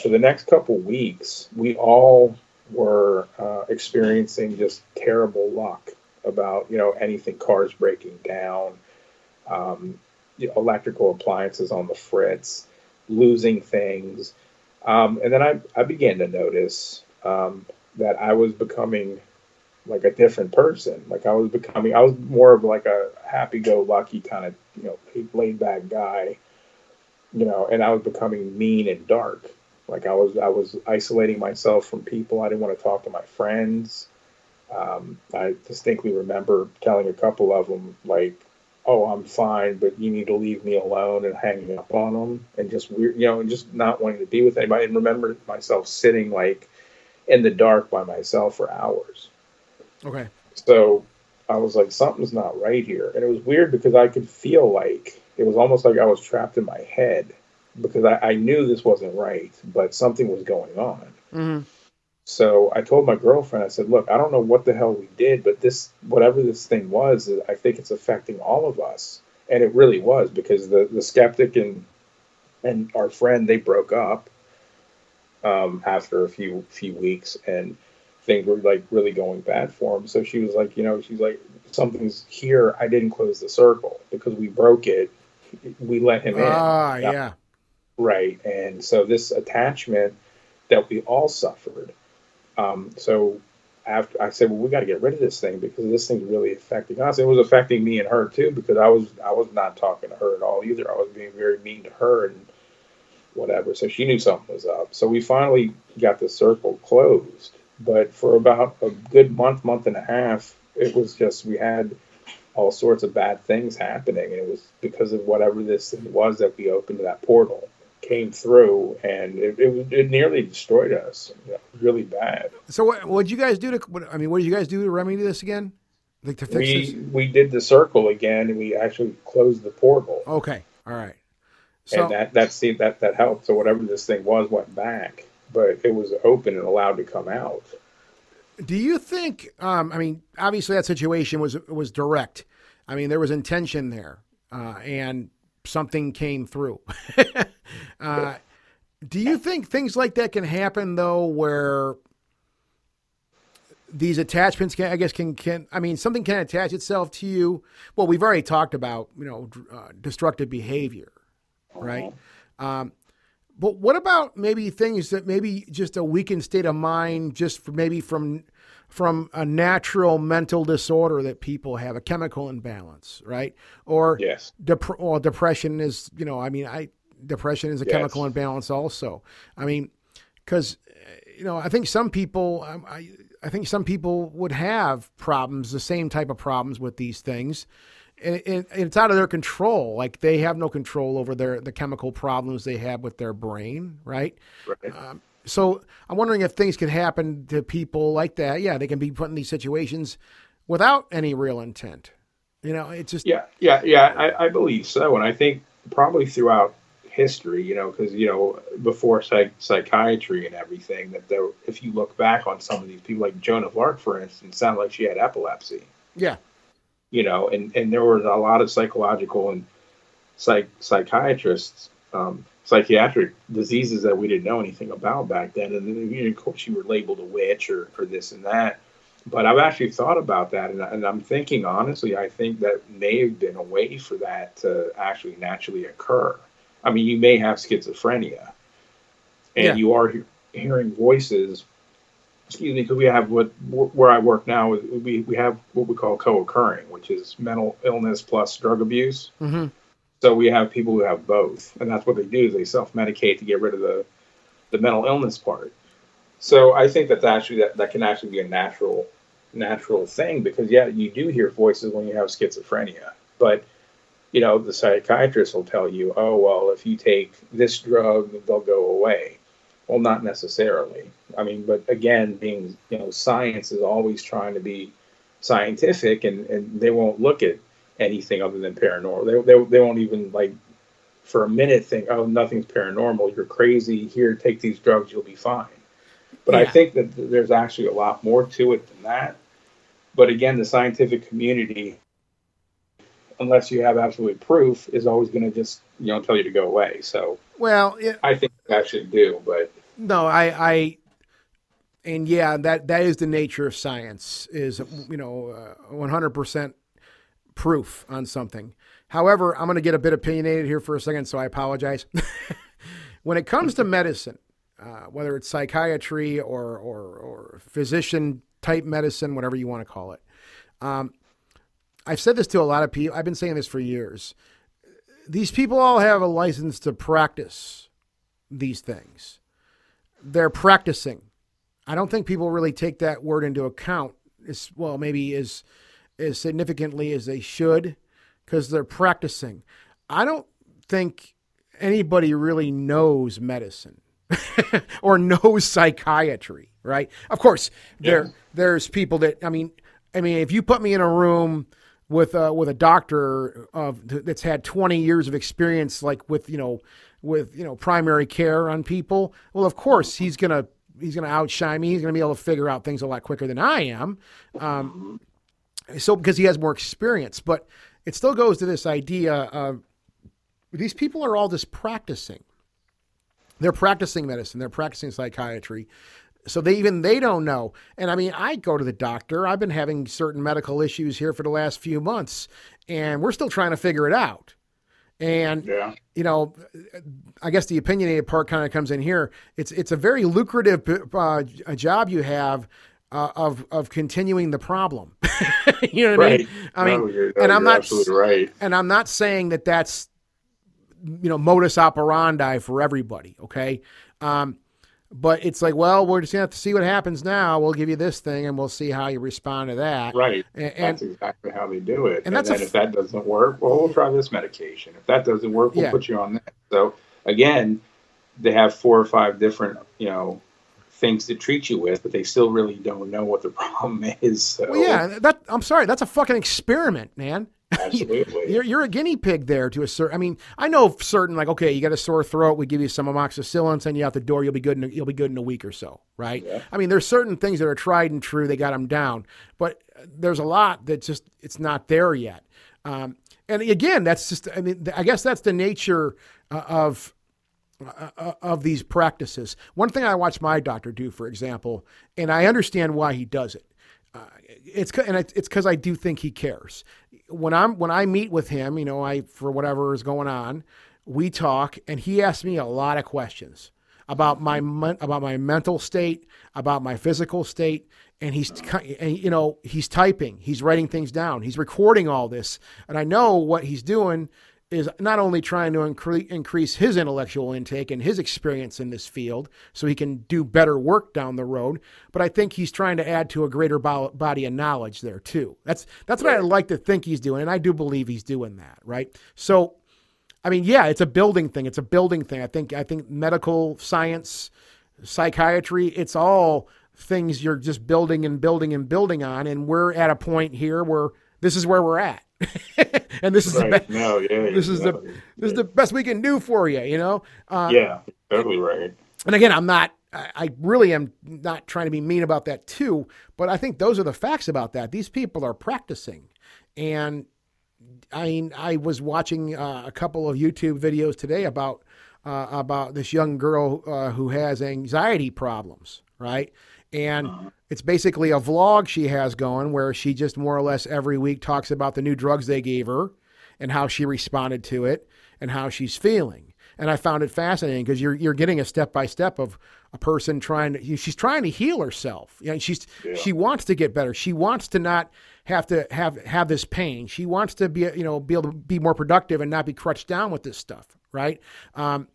for the next couple weeks, we all were uh, experiencing just terrible luck about you know anything cars breaking down, um, you know, electrical appliances on the fritz, losing things, um, and then I I began to notice um, that I was becoming like a different person. Like I was becoming, I was more of like a happy-go-lucky kind of, you know, laid-back guy, you know, and I was becoming mean and dark. Like I was, I was isolating myself from people. I didn't want to talk to my friends. Um, I distinctly remember telling a couple of them, like, "Oh, I'm fine, but you need to leave me alone," and hanging up on them, and just weird, you know, and just not wanting to be with anybody. And remember myself sitting like in the dark by myself for hours. Okay. So I was like, something's not right here. And it was weird because I could feel like it was almost like I was trapped in my head because I, I knew this wasn't right, but something was going on. hmm So I told my girlfriend, I said, look, I don't know what the hell we did, but this, whatever this thing was, I think it's affecting all of us. And it really was because the, the skeptic and, and our friend, they broke up um, after a few, few weeks and things were like really going bad for him. So she was like, you know, she's like, something's here. I didn't close the circle because we broke it. We let him in. Ah, Yeah. yeah. Right. And so this attachment that we all suffered. Um, so after I said, well, we got to get rid of this thing because this thing's really affecting us. It was affecting me and her too because I was I was not talking to her at all either. I was being very mean to her and whatever. So she knew something was up. So we finally got the circle closed. But for about a good month, month and a half, it was just we had all sorts of bad things happening, and it was because of whatever this was that we opened that portal came through, and it it, it nearly destroyed us, you know, really bad. So what what did you guys do to? What, I mean, what did you guys do to remedy this again? Like to fix We this? we did the circle again, and we actually closed the portal, Okay. All right. So and that that see that that helped. So whatever this thing was went back, but it was open and allowed to come out. Do you think? Um, I mean, obviously that situation was was direct. I mean, there was intention there, uh, and something came through. uh, do you think things like that can happen though, where these attachments can, I guess, can can I mean, something can attach itself to you? Well, we've already talked about you know uh, destructive behavior, right? Um, but what about maybe things that maybe just a weakened state of mind, just maybe from from a natural mental disorder that people have, a chemical imbalance, right? Or Yes. dep- well, depression is, you know, I mean, I depression is a Yes. chemical imbalance also. I mean, because you know, I think some people, um, I I think some people would have problems, the same type of problems with these things. And it, it's out of their control. Like they have no control over their the chemical problems they have with their brain, right? Right. So I'm wondering if things could happen to people like that. Yeah, they can be put in these situations without any real intent. You know, it's just Yeah, yeah, yeah. I, I believe so, and I think probably throughout history, you know, because you know before psych- psychiatry and everything, that there, if you look back on some of these people, like Joan of Arc, for instance, sounded like she had epilepsy. yeah, You know, and and there was a lot of psychological and psych psychiatrists, um, psychiatric diseases that we didn't know anything about back then, and then you know, of course you were labeled a witch or or this and that. But I've actually thought about that, and, and I'm thinking honestly, I think that may have been a way for that to actually naturally occur. I mean, you may have schizophrenia, and Yeah. you are he- hearing voices. Excuse me, because we have what where I work now. We we have what we call co-occurring, which is mental illness plus drug abuse. hmm So we have people who have both, and that's what they do is they self-medicate to get rid of the the mental illness part. So I think that's actually that, that can actually be a natural natural thing because yeah, you do hear voices when you have schizophrenia, but you know the psychiatrist will tell you, oh well, if you take this drug, they'll go away. Well, not necessarily. I mean, but again, being you know, science is always trying to be scientific, and, and they won't look at anything other than paranormal. They, they, they won't even like for a minute think, oh, nothing's paranormal. You're crazy. Here, take these drugs. You'll be fine. But I think that there's actually a lot more to it than that. But again, the scientific community, unless you have absolute proof, is always going to just you know tell you to go away. So Well, yeah, I think that should do. But no, I, I, and yeah, that that is the nature of science. Is you know, one hundred percent proof on something. However, I'm going to get a bit opinionated here for a second, so I apologize. when it comes to medicine, uh, whether it's psychiatry or or, or physician type medicine, whatever you want to call it, um, I've said this to a lot of people. I've been saying this for years. These people all have a license to practice these things. They're practicing. I don't think people really take that word into account as well, maybe as as significantly as they should, because they're practicing. I don't think anybody really knows medicine or knows psychiatry, right? Of course, there Yeah. there's people that I mean, I mean, if you put me in a room with uh, with a doctor of that's had 20 years of experience, like with you know with you know primary care on people, well, of course he's gonna he's gonna outshine me. He's gonna be able to figure out things a lot quicker than I am. Um, so because he has more experience, but it still goes to this idea of these people are all just practicing. They're practicing medicine. They're practicing psychiatry. So they even they don't know. And I mean, I go to the doctor. I've been having certain medical issues here for the last few months, and we're still trying to figure it out. And yeah, you know, I guess the opinionated part kind of comes in here. It's it's a very lucrative uh, a job you have uh, of of continuing the problem. you know what right. I mean? I mean, No, you're, and I'm not right. and I'm not saying that that's you know modus operandi for everybody. Okay, um, but it's like, well, we're just gonna have to see what happens now. We'll give you this thing, and we'll see how you respond to that. Right. And, That's exactly how they do it. and And, then f- if that doesn't work, well, we'll try this medication. If that doesn't work, we'll Yeah. put you on that. So again, they have four or five different, you know, things to treat you with, but they still really don't know what the problem is. So well, yeah, that I'm sorry, that's a fucking experiment, man. Absolutely. You're, you're a guinea pig there to a certain. I mean, I know certain like okay, you got a sore throat, we give you some amoxicillin, send you out the door, you'll be good. In a, you'll be good in a week or so, right? Yeah. I mean, there's certain things that are tried and true. They got them down, but there's a lot that just it's not there yet. Um, and again, that's just. I mean, I guess that's the nature uh, of uh, of these practices. One thing I watch my doctor do, for example, and I understand why he does it. Uh, it's and it's because I do think he cares. When I'm when I meet with him, you know, I for whatever is going on, we talk, and he asks me a lot of questions about my about my mental state, about my physical state, and he's and, you know he's typing, he's writing things down, he's recording all this, and I know what he's doing is not only trying to incre- increase his intellectual intake and his experience in this field so he can do better work down the road, but I think he's trying to add to a greater bo- body of knowledge there too. That's that's what I like to think he's doing, and I do believe he's doing that, right? So, I mean, yeah, it's a building thing. It's a building thing. I think I think medical science, psychiatry, it's all things you're just building and building and building on, and we're at a point here where this is where we're at. and this is the best. No, yeah. this is the exactly. this is the best we can do for you, you know. Uh, Yeah, totally right. And again, I'm not. I I really am not trying to be mean about that too, but I think those are the facts about that. These people are practicing, and I mean, I was watching uh, a couple of YouTube videos today about uh, about this young girl uh, who has anxiety problems, right? And it's basically a vlog she has going where she just more or less every week talks about the new drugs they gave her and how she responded to it and how she's feeling. And I found it fascinating because you're you're getting a step by step of a person trying to she's trying to heal herself. You know, she's she wants to get better. She wants to not have to have have this pain. She wants to be you know be able to be more productive and not be crutched down with this stuff, right? Um,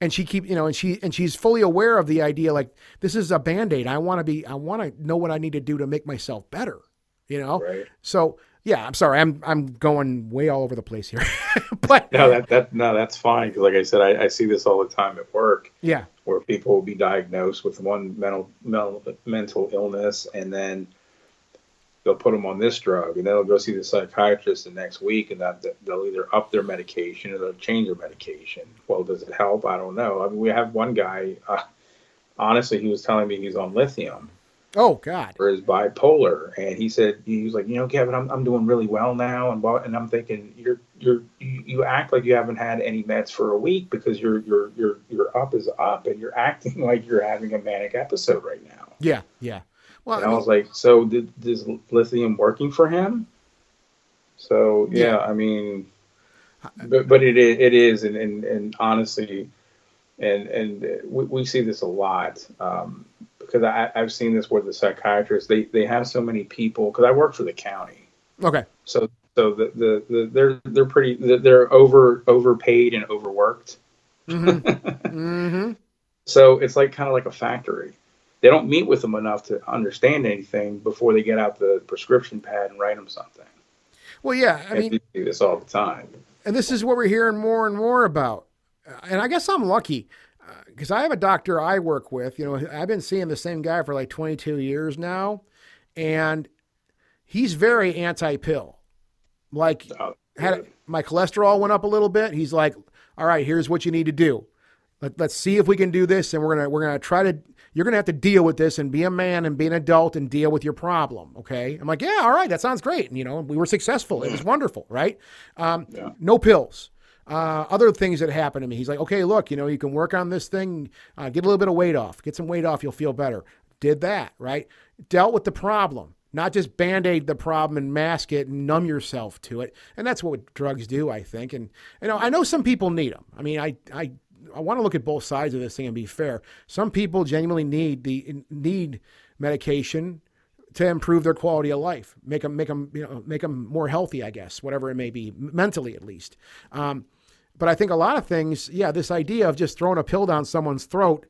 and she keep you know and she and she's fully aware of the idea like this is a band-aid. I want to be i want to know what i need to do to make myself better you know? Right. so yeah i'm sorry i'm i'm going way all over the place here. But No, that that no, that's fine because, like I said, I, I see this all the time at work. Yeah. Where people will be diagnosed with one mental mental, mental illness, and then they'll put them on this drug, and then they'll go see the psychiatrist the next week, and that they'll either up their medication or they'll change their medication. Well, does it help? I don't know. I mean, we have one guy. Uh, honestly, he was telling me he's on lithium oh god for his bipolar, and he said he was like, you know, Kevin, I'm, I'm doing really well now, and what, and I'm thinking you're you're you, you act like you haven't had any meds for a week because your your your your up is up, and you're acting like you're having a manic episode right now. yeah yeah well And I I was like, so did, is lithium working for him? So yeah, Yeah. I mean, but but it is, it is, and, and and honestly, and and we, we see this a lot um, because I I've seen this where the psychiatrists they they have so many people because I work for the county, okay so so the, the, the they're they're pretty they're over overpaid and overworked. mm-hmm. So it's like kind of like a factory. They don't meet with them enough to understand anything before they get out the prescription pad and write them something. well yeah i And mean see this all the time. and this is what we're hearing more and more about. Uh, And I guess I'm lucky because I have a doctor I work with. You know, I've been seeing the same guy for like 22 years now, and he's very anti-pill. Like, Oh, had my cholesterol went up a little bit. He's like, "All right, here's what you need to do. Let, let's see if we can do this, and we're gonna we're gonna try to. You're gonna have to deal with this and be a man and be an adult and deal with your problem. Okay? I'm like, yeah, all right, that sounds great. And, you know, we were successful. It was wonderful, right? Um, Yeah. No pills. Uh, other things that happened to me. He's like, okay, look, you know, you can work on this thing, uh, get a little bit of weight off, get some weight off, you'll feel better. Did that, right? Dealt with the problem, not just band aid the problem and mask it and numb yourself to it. And that's what drugs do, I think. And, you know, I know some people need them. I mean, I, I, I want to look at both sides of this thing and be fair. Some people genuinely need the need medication to improve their quality of life, make them make them you know make them more healthy, I guess, whatever it may be, mentally at least. Um, but I think a lot of things, yeah, this idea of just throwing a pill down someone's throat,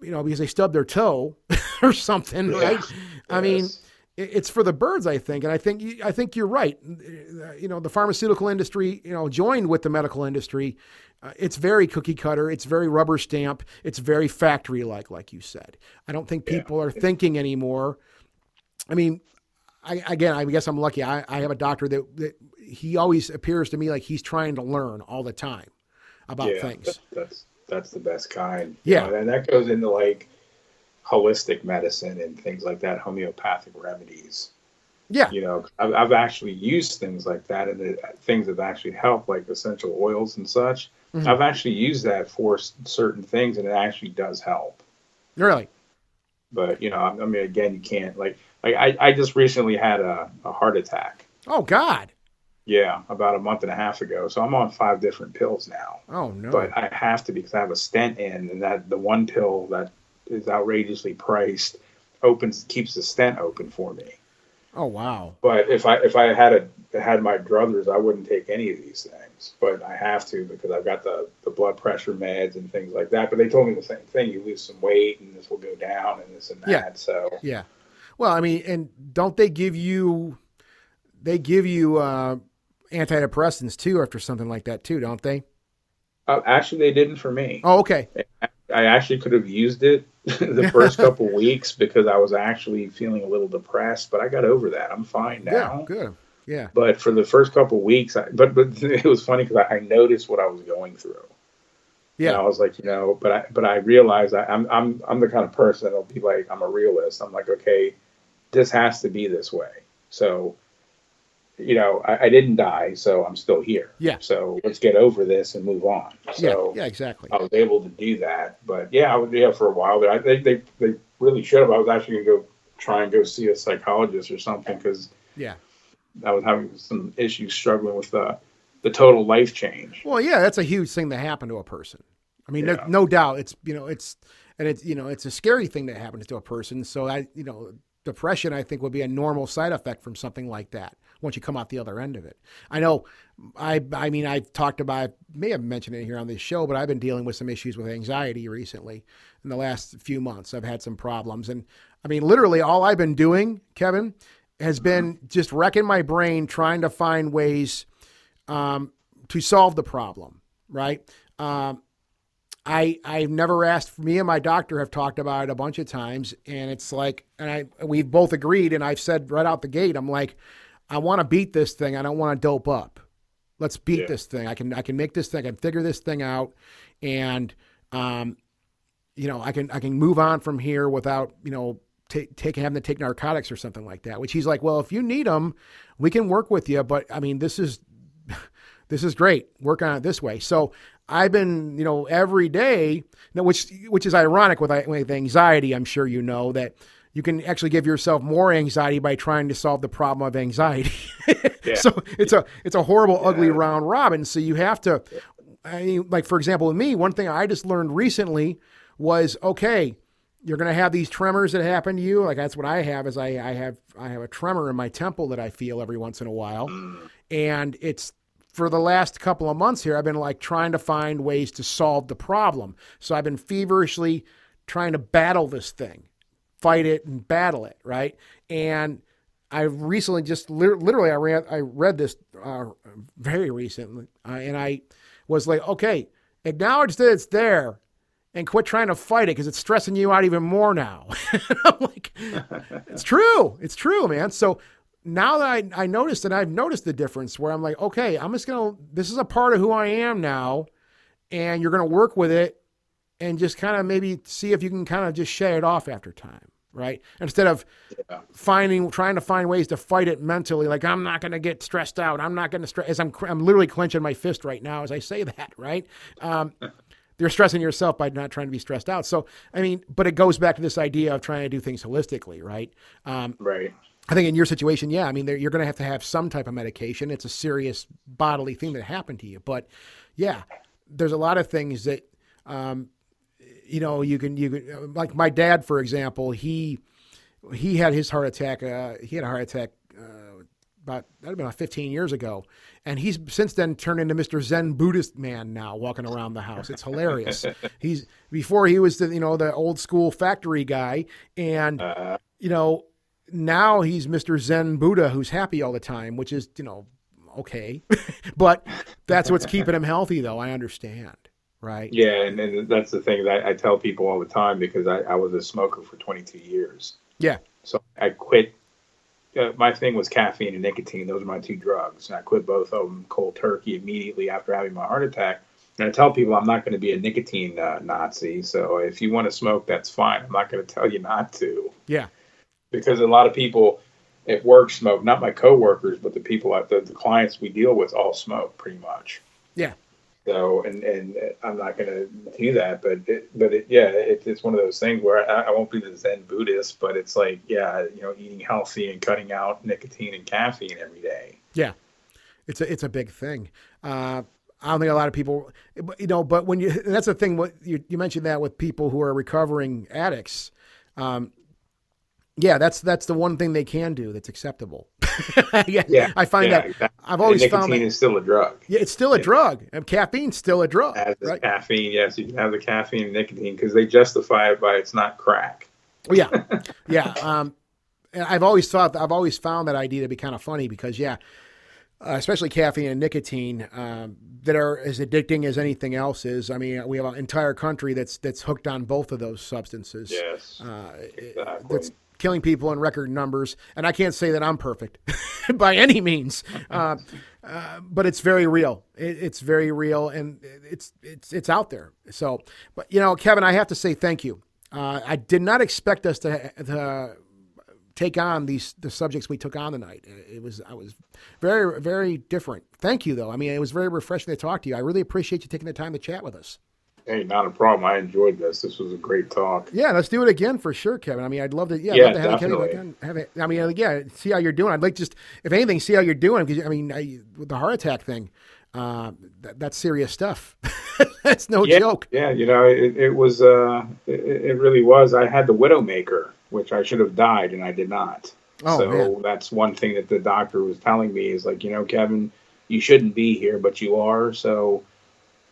you know, because they stubbed their toe or something, right? I mean, Yes. It's for the birds, I think, and I think I think you're right. Uh, uh, you know, the pharmaceutical industry, you know, joined with the medical industry. Uh, it's very cookie cutter. It's very rubber stamp. It's very factory like, like you said. I don't think people are thinking anymore. I mean, I, again, I guess I'm lucky. I, I have a doctor that, that he always appears to me like he's trying to learn all the time about yeah, things. that's that's the best kind. Yeah. You know, and that goes into like holistic medicine and things like that, homeopathic remedies. Yeah, You know, I've, I've actually used things like that, and it, things have actually helped, like essential oils and such. Mhm. I've actually used that for certain things, and it actually does help. really. But you know, I, I mean, again, you can't like like I, I just recently had a, a heart attack. Oh God. Yeah, about a month and a half ago. So I'm on five different pills now. Oh no. But I have to because I have a stent in, and that the one pill that is outrageously priced opens keeps the stent open for me. oh wow. But if I if I had a had my druthers, I wouldn't take any of these things. but I have to because I've got the, the blood pressure meds and things like that. But they told me the same thing: you lose some weight and this will go down and this and that. Yeah. So Yeah. Well, I mean, and don't they give you they give you uh, antidepressants too after something like that too, don't they? uh, actually, they didn't for me. Oh, okay. I actually could have used it the first couple weeks because I was actually feeling a little depressed, but I got over that. I'm fine now. Yeah, good. Yeah. But for the first couple weeks, I, but but it was funny because I, I noticed what I was going through. Yeah. And I was like, you know, but I but I realized I, I'm I'm I'm the kind of person that'll be like, I'm a realist. I'm like, okay, this has to be this way. So, you know, I, I didn't die, so I'm still here. Yeah. So let's get over this and move on. So yeah, yeah, exactly. I was able to do that. But yeah, I was yeah for a while there. I, they they they really should have. I was actually gonna go try and go see a psychologist or something because Yeah. I was having some issues struggling with the the total life change. Well, yeah, that's a huge thing that happened to a person. I mean, Yeah. no, no doubt. It's you know, it's and it's you know, it's a scary thing that happens to a person. So I, you know, depression I think would be a normal side effect from something like that once you come out the other end of it. I know, I, I mean, I've talked about, I may have mentioned it here on this show, but I've been dealing with some issues with anxiety recently. In the last few months, I've had some problems, and I mean, literally, all I've been doing, Kevin, has been just wrecking my brain trying to find ways um, to solve the problem, right? Um, I I've never asked. Me and my doctor have talked about it a bunch of times, and it's like, and I we've both agreed, and I've said right out the gate, I'm like, I want to beat this thing. I don't want to dope up. Let's beat Yeah. this thing. I can I can make this thing. I can figure this thing out, and um, you know, I can I can move on from here without you know take, take having to take narcotics or something like that. Which he's like, well, if you need them, we can work with you. But I mean, this is this is great. Work on it this way. So I've been, you know, every day, now, which which is ironic with with anxiety. I'm sure you know that you can actually give yourself more anxiety by trying to solve the problem of anxiety. So it's a it's a horrible, ugly round robin. So you have to, I mean, like for example, with me, one thing I just learned recently was okay. You're going to have these tremors that happen to you. Like that's what I have. Is I, I have I have a tremor in my temple that I feel every once in a while, mm. and it's for the last couple of months here, I've been like trying to find ways to solve the problem. So I've been feverishly trying to battle this thing, fight it and battle it, right? And I recently just literally I read I read this uh, very recently, uh, and I was like, okay, acknowledge that it's there, and quit trying to fight it because it's stressing you out even more now. I'm like, it's true, it's true, man. So now that I, I noticed and I've noticed the difference where I'm like, okay, I'm just gonna this is a part of who I am now, and you're gonna work with it and just kind of maybe see if you can kind of just shed it off after time, right? Instead of finding trying to find ways to fight it mentally, like I'm not gonna get stressed out. I'm not gonna stress. As I'm I'm literally clenching my fist right now as I say that, right? Um, you're stressing yourself by not trying to be stressed out. So I mean, but it goes back to this idea of trying to do things holistically, right? Um, Right. I think in your situation, yeah, I mean, you're going to have to have some type of medication. It's a serious bodily thing that happened to you, but yeah, there's a lot of things that, um, you know, you can you can like my dad, for example, he he had his heart attack. Uh, he had a heart attack uh, about that had been about 15 years ago, and he's since then turned into Mr. Zen Buddhist man now, walking around the house. It's hilarious. he's before he was the you know the old school factory guy, and you know now he's Mr. Zen Buddha who's happy all the time, which is, you know, okay. but that's what's keeping him healthy, though. I understand. Right. Yeah, and, and that's the thing that I tell people all the time because I, I was a smoker for 22 years. Yeah. So I quit. Uh, my thing was caffeine and nicotine. Those are my two drugs. And I quit both of them cold turkey immediately after having my heart attack. And I tell people I'm not going to be a nicotine uh, Nazi. So if you want to smoke, that's fine. I'm not going to tell you not to Yeah. because a lot of people at work smoke. Not my coworkers, but the people at the, the clients we deal with all smoke pretty much. Yeah. So, and and I'm not going to do that, but it, but it, yeah, it, it's one of those things where I, I won't be the Zen Buddhist, but it's like, yeah, you know, eating healthy and cutting out nicotine and caffeine every day. Yeah. It's a, it's a big thing. Uh, I don't think a lot of people, you know, but when you, that's the thing, what you, you mentioned that with people who are recovering addicts. Um, Yeah, that's that's the one thing they can do that's acceptable. yeah, Yeah, I find yeah, that exactly. I've always And found nicotine that is still a drug. yeah, it's still a drug, and caffeine's still a drug, As right? caffeine, yes, you can have the caffeine and nicotine because they justify it by it's not crack. Yeah, yeah. Um, and I've always thought I've always found that idea to be kind of funny because yeah, uh, especially caffeine and nicotine um, that are as addicting as anything else is. I mean, we have an entire country that's that's hooked on both of those substances. Yes, Uh, exactly. that's killing people in record numbers. And I can't say that I'm perfect by any means, uh, uh, but it's very real. It, it's very real, and it's it's it's out there. So, but you know, Kevin, I have to say thank you. Uh, I did not expect us to, to take on these the subjects we took on tonight. It was I was very very different. Thank you though. I mean, it was very refreshing to talk to you. I really appreciate you taking the time to chat with us. Hey, not a problem. I enjoyed this. This was a great talk. Yeah, let's do it again for sure, Kevin. I mean, I'd love to. Yeah, I'd Yeah, love to have Kevin definitely. on. Have it. I mean, uh, yeah, see how you're doing. I'd like just, if anything, see how you're doing because I mean, I, with the heart attack thing, uh, that, that's serious stuff. that's no yeah, joke. Yeah, you know, it, it was. Uh, it, it really was. I had the Widowmaker, which I should have died, and I did not. Oh, so man. that's one thing that the doctor was telling me is like, you know, Kevin, you shouldn't be here, but you are. So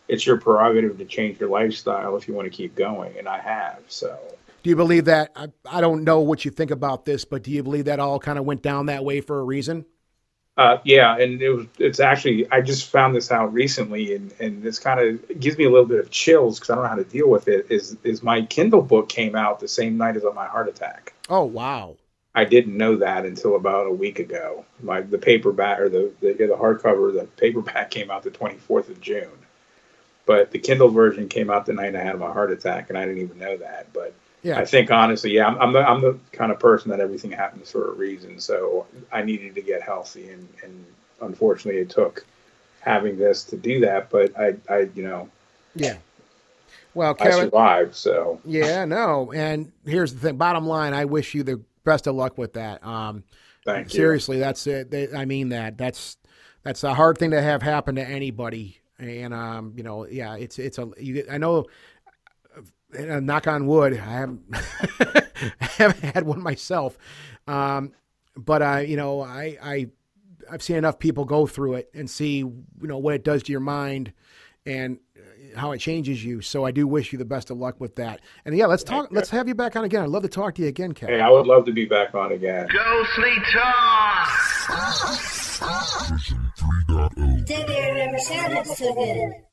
it's your prerogative to change your lifestyle if you want to keep going, and I have. So Do you believe that? I, I don't know what you think about this, but do you believe that all kind of went down that way for a reason? Uh, yeah, and it was, it's actually I just found this out recently, and and this kind of gives me a little bit of chills because I don't know how to deal with it. Is is my Kindle book came out the same night as my heart attack. Oh wow. I didn't know that until about a week ago. My the paperback or the the, the hardcover, the paperback came out the 24th of June, but the Kindle version came out the night I had my heart attack, and I didn't even know that. But Yeah. I think honestly, yeah, I'm, I'm the I'm the kind of person that everything happens for a reason. So I needed to get healthy, and and unfortunately, it took having this to do that. But I I you know Yeah. Well, Kevin, I survived. So Yeah, no. And here's the thing. Bottom line, I wish you the best of luck with that. Um, thank you. seriously, that's it. They, I mean that. That's that's a hard thing to have happen to anybody. And um, you know, yeah, it's it's a. You, I know. uh, knock on wood. I haven't I haven't had one myself, um, but I, you know, I I I've seen enough people go through it and see you know what it does to your mind and uh, how it changes you. So I do wish you the best of luck with that. And yeah, let's talk. Let's have you back on again. I'd love to talk to you again, Kevin. Hey, I would love to be back on again. Ghostly Talk! Version 3.0.